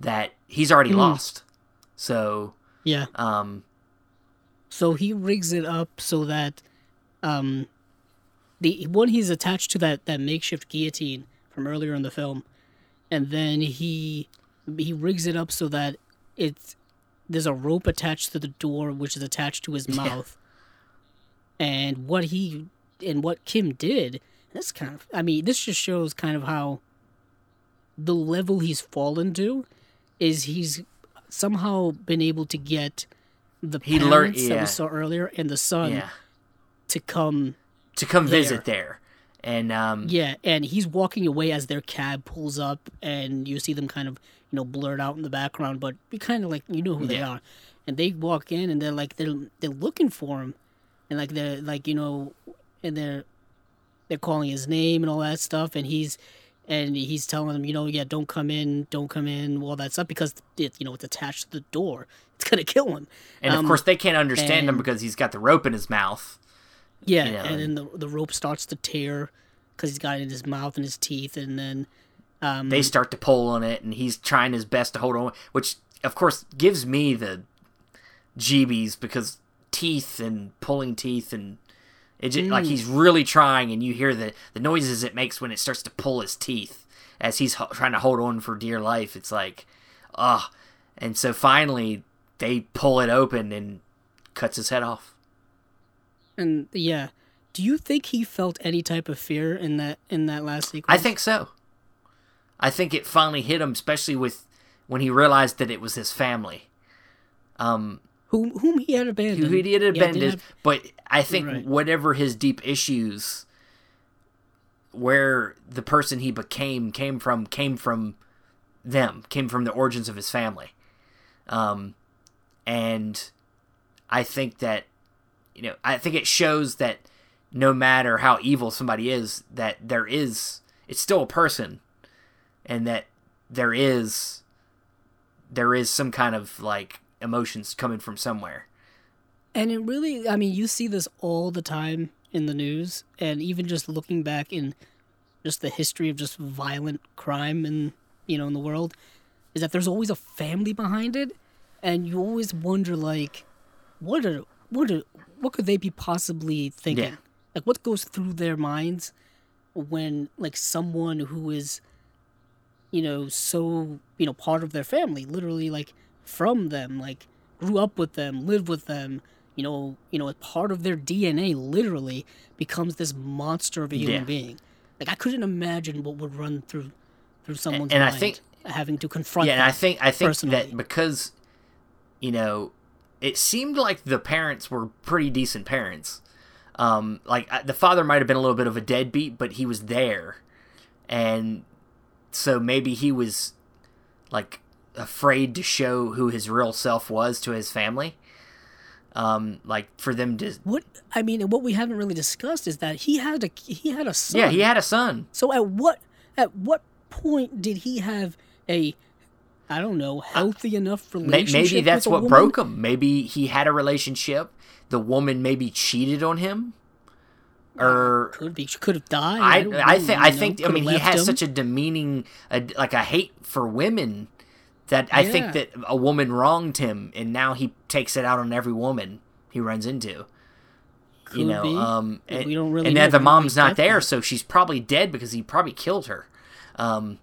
That he's already lost. So, Yeah. um, So he rigs it up so that, um, the one he's attached to that that makeshift guillotine from earlier in the film, and then he he rigs it up so that it's there's a rope attached to the door which is attached to his [laughs] mouth. And what he and what Kim did, that's kind of I mean, this just shows kind of how the level he's fallen to is he's somehow been able to get the He parents learned- that we saw earlier and the son yeah, to come to come visit there, and um, yeah and he's walking away as their cab pulls up and you see them kind of you know blurred out in the background but you kind of like you know who they are. And they walk in and they're like they're they're looking for him. And like they're like you know and they're they're calling his name and all that stuff. And he's and he's telling them you know yeah don't come in don't come in all that stuff because it, you know it's attached to the door it's gonna kill him and of Um, course they can't understand him because he's got the rope in his mouth. Yeah, you know, and then the the rope starts to tear because he's got it in his mouth and his teeth, and then um, They start to pull on it, and he's trying his best to hold on, which of course gives me the jeebies because teeth and pulling teeth and it just, like he's really trying, and you hear the the noises it makes when it starts to pull his teeth as he's ho- trying to hold on for dear life. It's like, ah, and so finally they pull it open and cuts his head off. and yeah. Do you think he felt any type of fear in that in that last sequence? I think so. I think it finally hit him, especially with when he realized that it was his family. Um, whom whom he had abandoned. who he had abandoned, didn't have- but I think Right. whatever his deep issues, where the person he became came from, came from them, came from the origins of his family. Um, and I think that, you know, I think it shows that no matter how evil somebody is, that there is, it's still a person, and that there is, there is some kind of like emotions coming from somewhere. And it really, I mean, you see this all the time in the news, and even just looking back in just the history of just violent crime in you know in the world, is that there's always a family behind it, and you always wonder like, what are what are what could they be possibly thinking? Yeah. Like what goes through their minds when like someone who is, you know, so you know part of their family, literally like from them, like grew up with them, lived with them, you know, you know, a part of their DNA literally becomes this monster of a human Yeah. being. Like I couldn't imagine what would run through through someone's and I mind think- having to confront yeah, and I think I think personally. that because you know it seemed like the parents were pretty decent parents. Um, like the father might have been a little bit of a deadbeat, but he was there, and so maybe he was like afraid to show who his real self was to his family. Um, like for them to what I mean, and what we haven't really discussed is that he had a he had a son. yeah, he had a son. So at what at what point did he have a I don't know healthy enough relationship? Maybe that's what woman? broke him. Maybe he had a relationship. The woman maybe cheated on him, or Could be. Could have died. I I know, think you I think I mean he has him. such a demeaning, a, like a hate for women that I Yeah. think that a woman wronged him, and now he takes it out on every woman he runs into. Could you know, be. um, We don't really and know. then the mom's not there, that. so she's probably dead because he probably killed her. Um,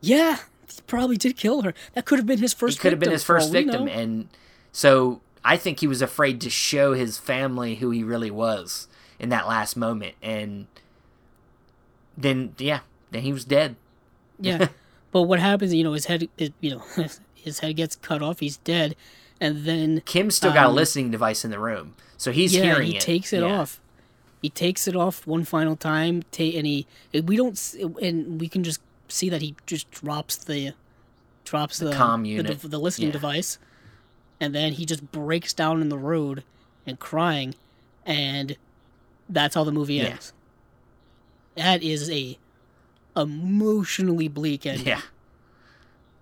Yeah, he probably did kill her. That could have been his first. could have been his first victim, and so I think he was afraid to show his family who he really was in that last moment, and then yeah, then he was dead. Yeah, [laughs] but what happens? You know, his head. Is, you know, [laughs] his head gets cut off. He's dead, and then Kim's still got a Um, listening device in the room, so he's yeah, hearing he it. takes it Yeah. off. He takes it off one final time. Ta- and he we don't and we can just see that he just drops the drops the the, unit. the, the listening Yeah. device, and then he just breaks down in the road and crying, and that's how the movie ends. That is a emotionally bleak ending. Yeah.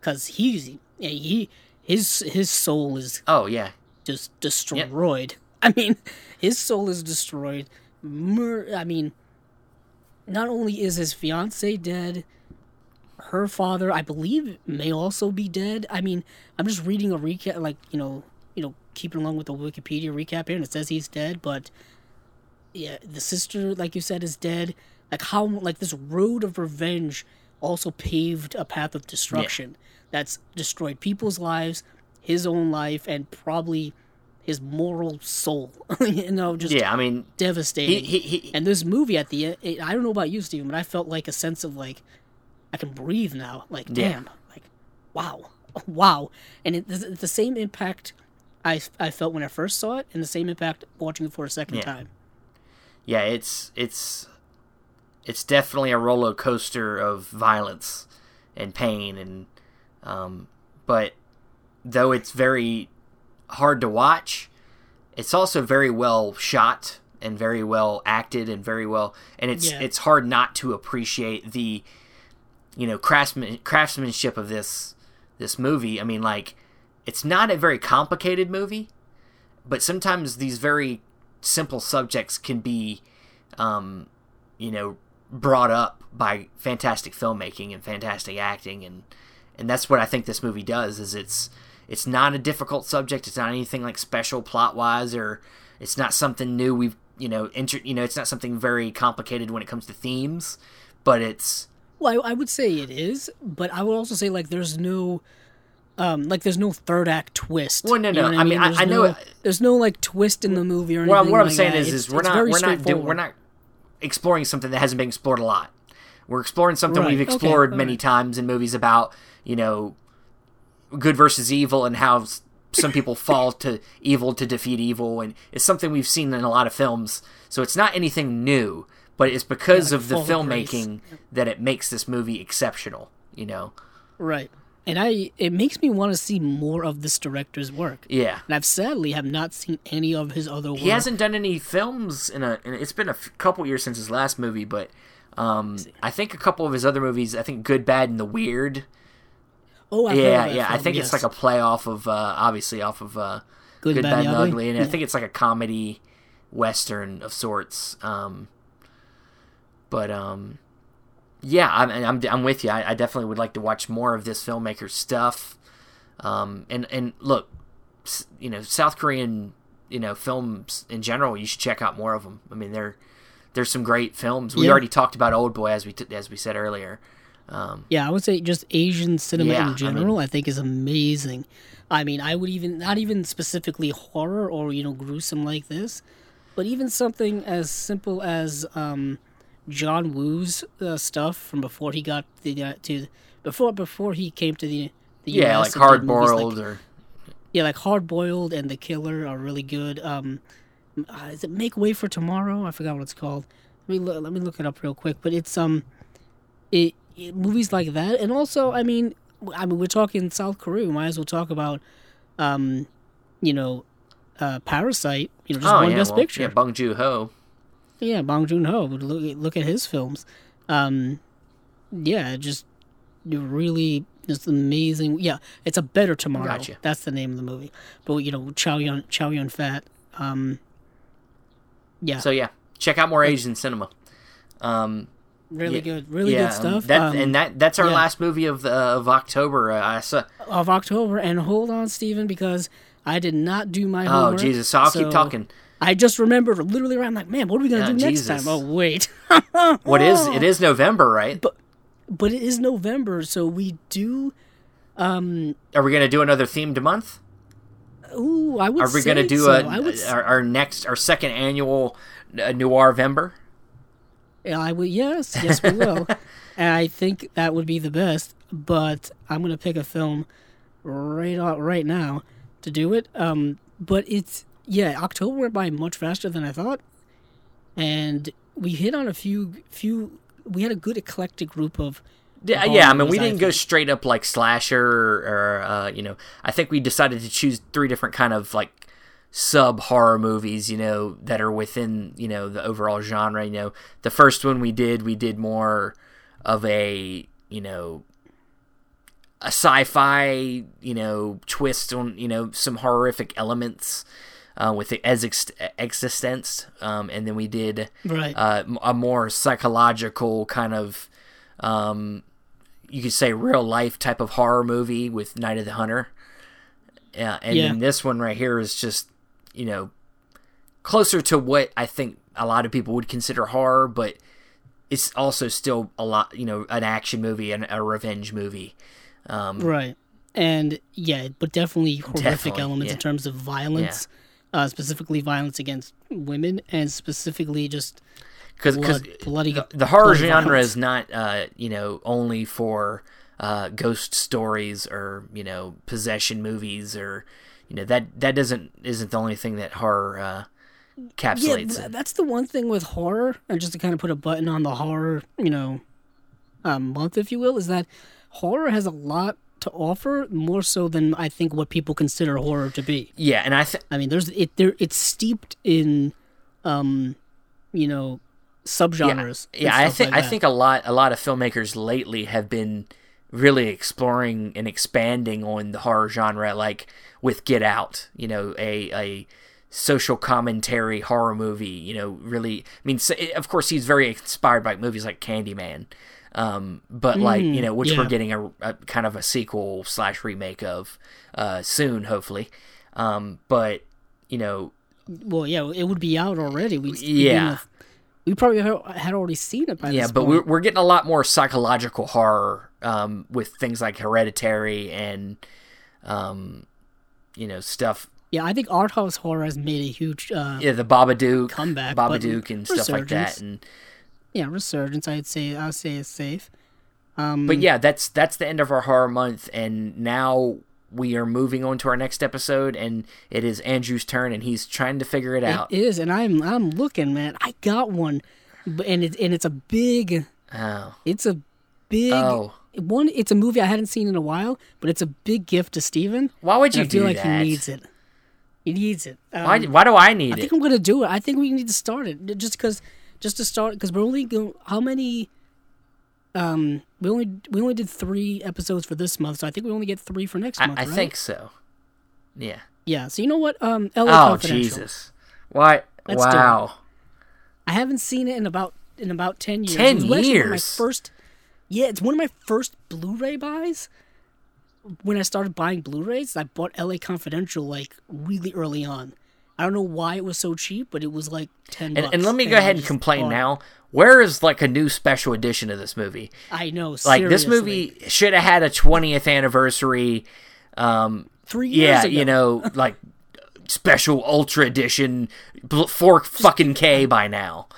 because he's he his his soul is Oh yeah. just destroyed. [laughs] I mean, his soul is destroyed. Mur- I mean, not only is his fiance dead, her father, I believe, may also be dead. I mean, I'm just reading a recap, like you know, you know, keeping along with the Wikipedia recap here, and it says he's dead, but yeah, the sister, like you said, is dead. Like how, like this road of revenge also paved a path of destruction that's destroyed people's lives, his own life, and probably his moral soul. [laughs] you know, just Yeah, I mean, devastating. he, he, he and this movie at the end, it, I don't know about you, Steven, but I felt like a sense of like, I can breathe now. Like, Yeah. damn, like, wow, [laughs] wow. And it, it's the same impact I, I felt when I first saw it, and the same impact watching it for a second Yeah. time. yeah, it's it's it's definitely a roller coaster of violence and pain and um but though it's very hard to watch, it's also very well shot and very well acted and very well and it's Yeah. it's hard not to appreciate the you know craftsman craftsmanship of this this movie. I mean like it's not a very complicated movie, but sometimes these very simple subjects can be um, you know brought up by fantastic filmmaking and fantastic acting and and that's what I think this movie does is it's it's not a difficult subject it's not anything like special plot wise or it's not something new we've you know inter- you know it's not something very complicated when it comes to themes but it's Well, I, I would say it is, but I would also say like there's no, um, like there's no third act twist. Well, no, You know no, I mean, I- There's I know no, it- there's no like twist in the movie or anything. Well, what I'm like saying that. is, It's- is we're it's not we're not we're not exploring something that hasn't been explored a lot. We're exploring something Right, we've explored all many right. times in movies about you know good versus evil and how some people [laughs] fall to evil to defeat evil, and it's something we've seen in a lot of films. So it's not anything new, but it's because like of the filmmaking that it makes this movie exceptional. You know, Right. And I it makes me want to see more of this director's work. yeah. And I've sadly have not seen any of his other work. He hasn't done any films in a. In, it's been a f- couple years since his last movie, but um, I think a couple of his other movies. I think Good, Bad, and the Weird. Oh, I've heard yeah, yeah. I think yes. it's like a play off of, uh, obviously off of uh, Good, Good, Bad, Bad, and and Ugly. Ugly, and Yeah. I think it's like a comedy western of sorts. Um, but um, yeah, I'm, I'm I'm with you. I, I definitely would like to watch more of this filmmaker's stuff. Um, and and look, you know, South Korean, you know, films in general, you should check out more of them. I mean, there there's some great films. We Yeah. already talked about Old Boy as we t- as we said earlier. Um, Yeah, I would say just Asian cinema Yeah, in general. I, think is amazing. I mean, I would even not even specifically horror or you know gruesome like this, but even something as simple as um, John Woo's uh, stuff from before he got the, uh, to before before he came to the the yeah, US like Hard movies like- Boiled or yeah, like Hard Boiled and The Killer are really good. Um, uh, is it Make Way for Tomorrow? I forgot what it's called. Let me look, let me look it up real quick. But it's um, it, it movies like that, and also I mean, I mean we're talking South Korea. We might as well talk about, um, you know, uh, Parasite. You know, just oh one yeah, Best well, Picture. yeah, Bong Joon Ho. Yeah, Bong Joon Ho. Look, look at his films. Um, yeah, just really just amazing. Yeah, it's a better tomorrow. Gotcha. That's the name of the movie. But you know, Chow Yun Chow Yun Fat. Um, yeah, So yeah, check out more Asian cinema. Um, really Yeah. good, really yeah, good stuff. That, Um, and that that's our yeah. last movie of the, of October. Uh, I saw. of October. And hold on, Steven, because I did not do my homework. Oh. Jesus! So I'll keep talking. I just remember literally around like, man, what are we gonna Yeah, do next Jesus. time? Oh wait, [laughs] What is it? Is November right? but but it is November, so we do. Um, Are we gonna do another themed month? Ooh, I would. Are we gonna do so. a, our, our next our second annual uh, Noir Vember? I would. Yes, yes, we will. [laughs] and I think that would be the best. But I'm gonna pick a film right out right now to do it. Um, but it's yeah, October went by much faster than I thought, and we hit on a few few. We had a good eclectic group of. Yeah, yeah. I mean, we didn't go straight up like slasher or, uh, you know. I think we decided to choose three different kind of like sub horror movies, you know, that are within you know the overall genre. You know, the first one we did, we did more of a you know a sci-fi you know twist on you know some horrific elements uh, with the ex- existence, um, and then we did Right. uh, a more psychological kind of um, you could say real life type of horror movie with Night of the Hunter. Yeah, and Yeah. then this one right here is just you know closer to what I think a lot of people would consider horror, but it's also still a lot you know an action movie and a revenge movie. Um, Right. And yeah, but definitely horrific Definitely, elements in terms of violence, uh, specifically violence against women, and specifically just because blood, bloody. the, the horror bloody genre violence. is not uh, you know only for uh, ghost stories or you know possession movies or you know that that doesn't isn't the only thing that horror uh, Yeah, th- that's the one thing with horror, and just to kind of put a button on the horror, you know, um, month, if you will, is that horror has a lot to offer, more so than I think what people consider horror to be. yeah, and I think I mean, there's it there. It's steeped in, um, you know, subgenres. and yeah, I think like I think a lot a lot of filmmakers lately have been really exploring and expanding on the horror genre, like with Get Out. You know, a a social commentary horror movie. You know, really. I mean, of course, he's very inspired by movies like Candyman. Um, but like you know, which we're getting a, a kind of a sequel slash remake of uh, soon, hopefully. Um, but you know, Well, yeah, it would be out already. We Yeah. we probably had already seen it by yeah this but point. we're, we're getting a lot more psychological horror um, with things like hereditary and um, you know stuff yeah, I think art house horror has made a huge uh, yeah the babadook Comeback, babadook and stuff like that and yeah resurgence. I'd say I'd say it's safe. Um, but yeah that's that's the end of our horror month and now we are moving on to our next episode and it is andrew's turn and he's trying to figure it out It is, and I'm I'm looking, man. I got one, and it's and it's a big, oh it's a big Oh. one. It's a movie I hadn't seen in a while, but it's a big gift to Steven. why would you I feel do like that he needs it. He needs it. Um, why, why do i need I it I think I'm gonna do it. I think we need to start it just because, just to start because we're only going. How many? Um, we only we only did three episodes for this month, so I think we only get three for next I, month. I right? think so yeah Yeah. So you know what? Um, LA oh jesus why Let's wow I haven't seen it in about in about ten years. 10 It was actually my years? first. Yeah, it's one of my first Blu-ray buys. When I started buying Blu-rays, I bought LA Confidential like really early on. I don't know why it was so cheap, but it was like ten. And, bucks, and let me go ahead and complain now. Where is like a new special edition of this movie? I know. Like this movie should have had a 20th anniversary. Um, three years yeah, ago. you know, [laughs] like special ultra edition, four fucking K by now.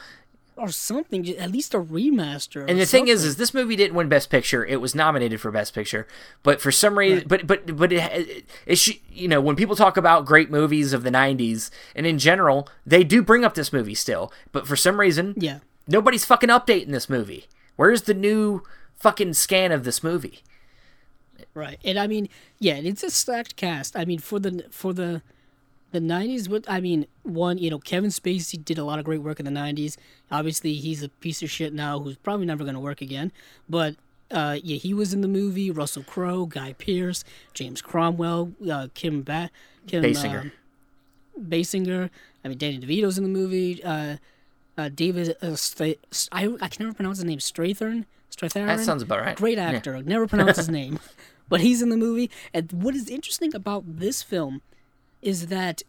Or something. At least a remaster. And the thing is, is this movie didn't win Best Picture. It was nominated for Best Picture, but for some reason, but but but it, it, it should, you know, when people talk about great movies of the '90s and in general, they do bring up this movie still. But for some reason, yeah, Nobody's fucking updating this movie. Where's the new fucking scan of this movie? right. And I mean, yeah, it's a stacked cast. I mean, for the for the the '90s, what I mean, one, you know, Kevin Spacey did a lot of great work in the '90s. Obviously, he's a piece of shit now, who's probably never going to work again. But uh, yeah, he was in the movie. Russell Crowe, Guy Pearce, James Cromwell, uh, Kim ba- Kim Basinger. um, Basinger. I mean, Danny DeVito's in the movie. Uh, uh, David. Uh, St- I I can never pronounce his name. Strathairn. Strathairn. That sounds about right. Great Yeah. actor. Never pronounce his name, [laughs] but he's in the movie. And what is interesting about this film is that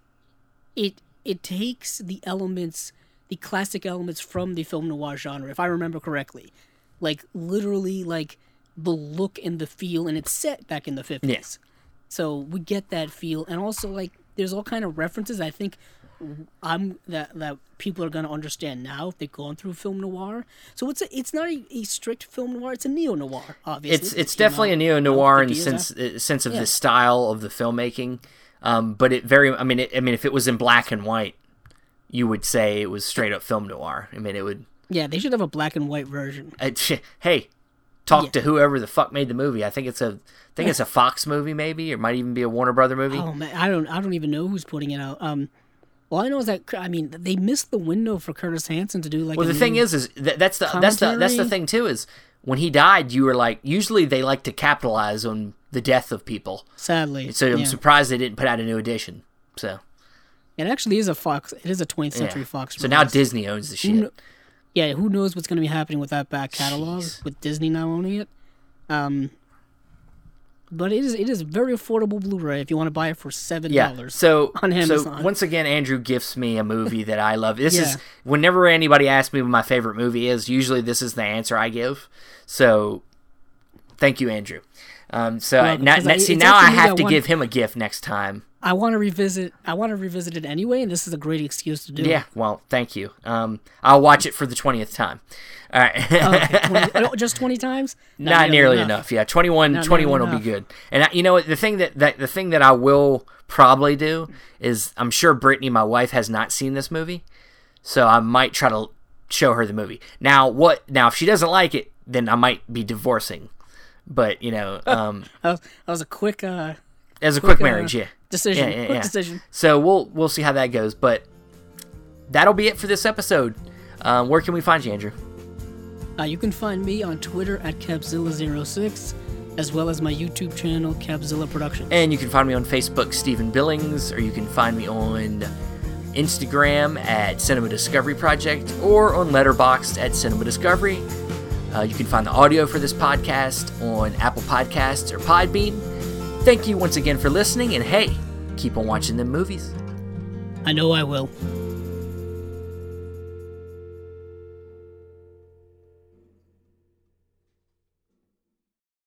it it takes the elements, the classic elements from the film noir genre, if I remember correctly, like literally like the look and the feel, and it's set back in the fifties. So we get that feel, and also like there's all kind of references. I think I'm that that people are gonna understand now if they've gone through film noir. So it's a, it's not a, a strict film noir. It's a neo noir, obviously. It's it's definitely a neo noir in the sense uh, sense of Yeah. the style of the filmmaking, um, but it very. I mean, it, I mean, if it was in black and white, you would say it was straight up film noir. I mean, it would. Yeah, they should have a black and white version. Uh, [laughs] hey, talk Yeah. to whoever the fuck made the movie. I think it's a I think it's a Fox movie, maybe, or it might even be a Warner Brother movie. Oh man, I don't I don't even know who's putting it out. Um, all I know is that I mean they missed the window for Curtis Hanson to do like. Well, the thing is, is that, that's the that's the that's the thing too. Is when he died, you were like, usually they like to capitalize on the death of people. sadly, So I'm yeah. surprised they didn't put out a new edition. So it actually is a Fox. It is a 20th yeah. Century Fox. So now. Disney owns the shit. kn- yeah, who knows what's going to be happening with that back catalog Jeez. with Disney now owning it. Um, but it is it is very affordable Blu-ray if you want to buy it for seven dollars. Yeah. So on Amazon. so once again, Andrew gifts me a movie that I love. This Yeah. is whenever anybody asks me what my favorite movie is, usually this is the answer I give. So thank you, Andrew. Um, so Welcome, now, I- see now I have to give him a gift next time. I want to revisit. I want to revisit it anyway, and this is a great excuse to do. Yeah, well, thank you. Um, I'll watch it for the twentieth time. All right. Okay, [laughs] 20, oh, just twenty times. Not, nearly enough. Yeah, 21, Not 21 nearly will be good. And I, you know? The thing that, that the thing that I will probably do is I'm sure Brittany, my wife, has not seen this movie, so I might try to show her the movie. Now, what? Now, if she doesn't like it, then I might be divorcing. But you know, [laughs] um, That was, that was a quick uh, as a quick uh, marriage, yeah. decision. Yeah, yeah, quick yeah. decision. So we'll we'll see how that goes. But that'll be it for this episode. Um, where can we find you, Andrew? Uh, you can find me on Twitter at Capzilla06, as well as my YouTube channel, Capzilla Productions. And you can find me on Facebook, Steven Billings, or you can find me on Instagram at Cinema Discovery Project or on Letterboxd at Cinema Discovery. Uh, you can find the audio for this podcast on Apple Podcasts or Podbean. Thank you once again for listening, and hey, keep on watching the movies. I know I will.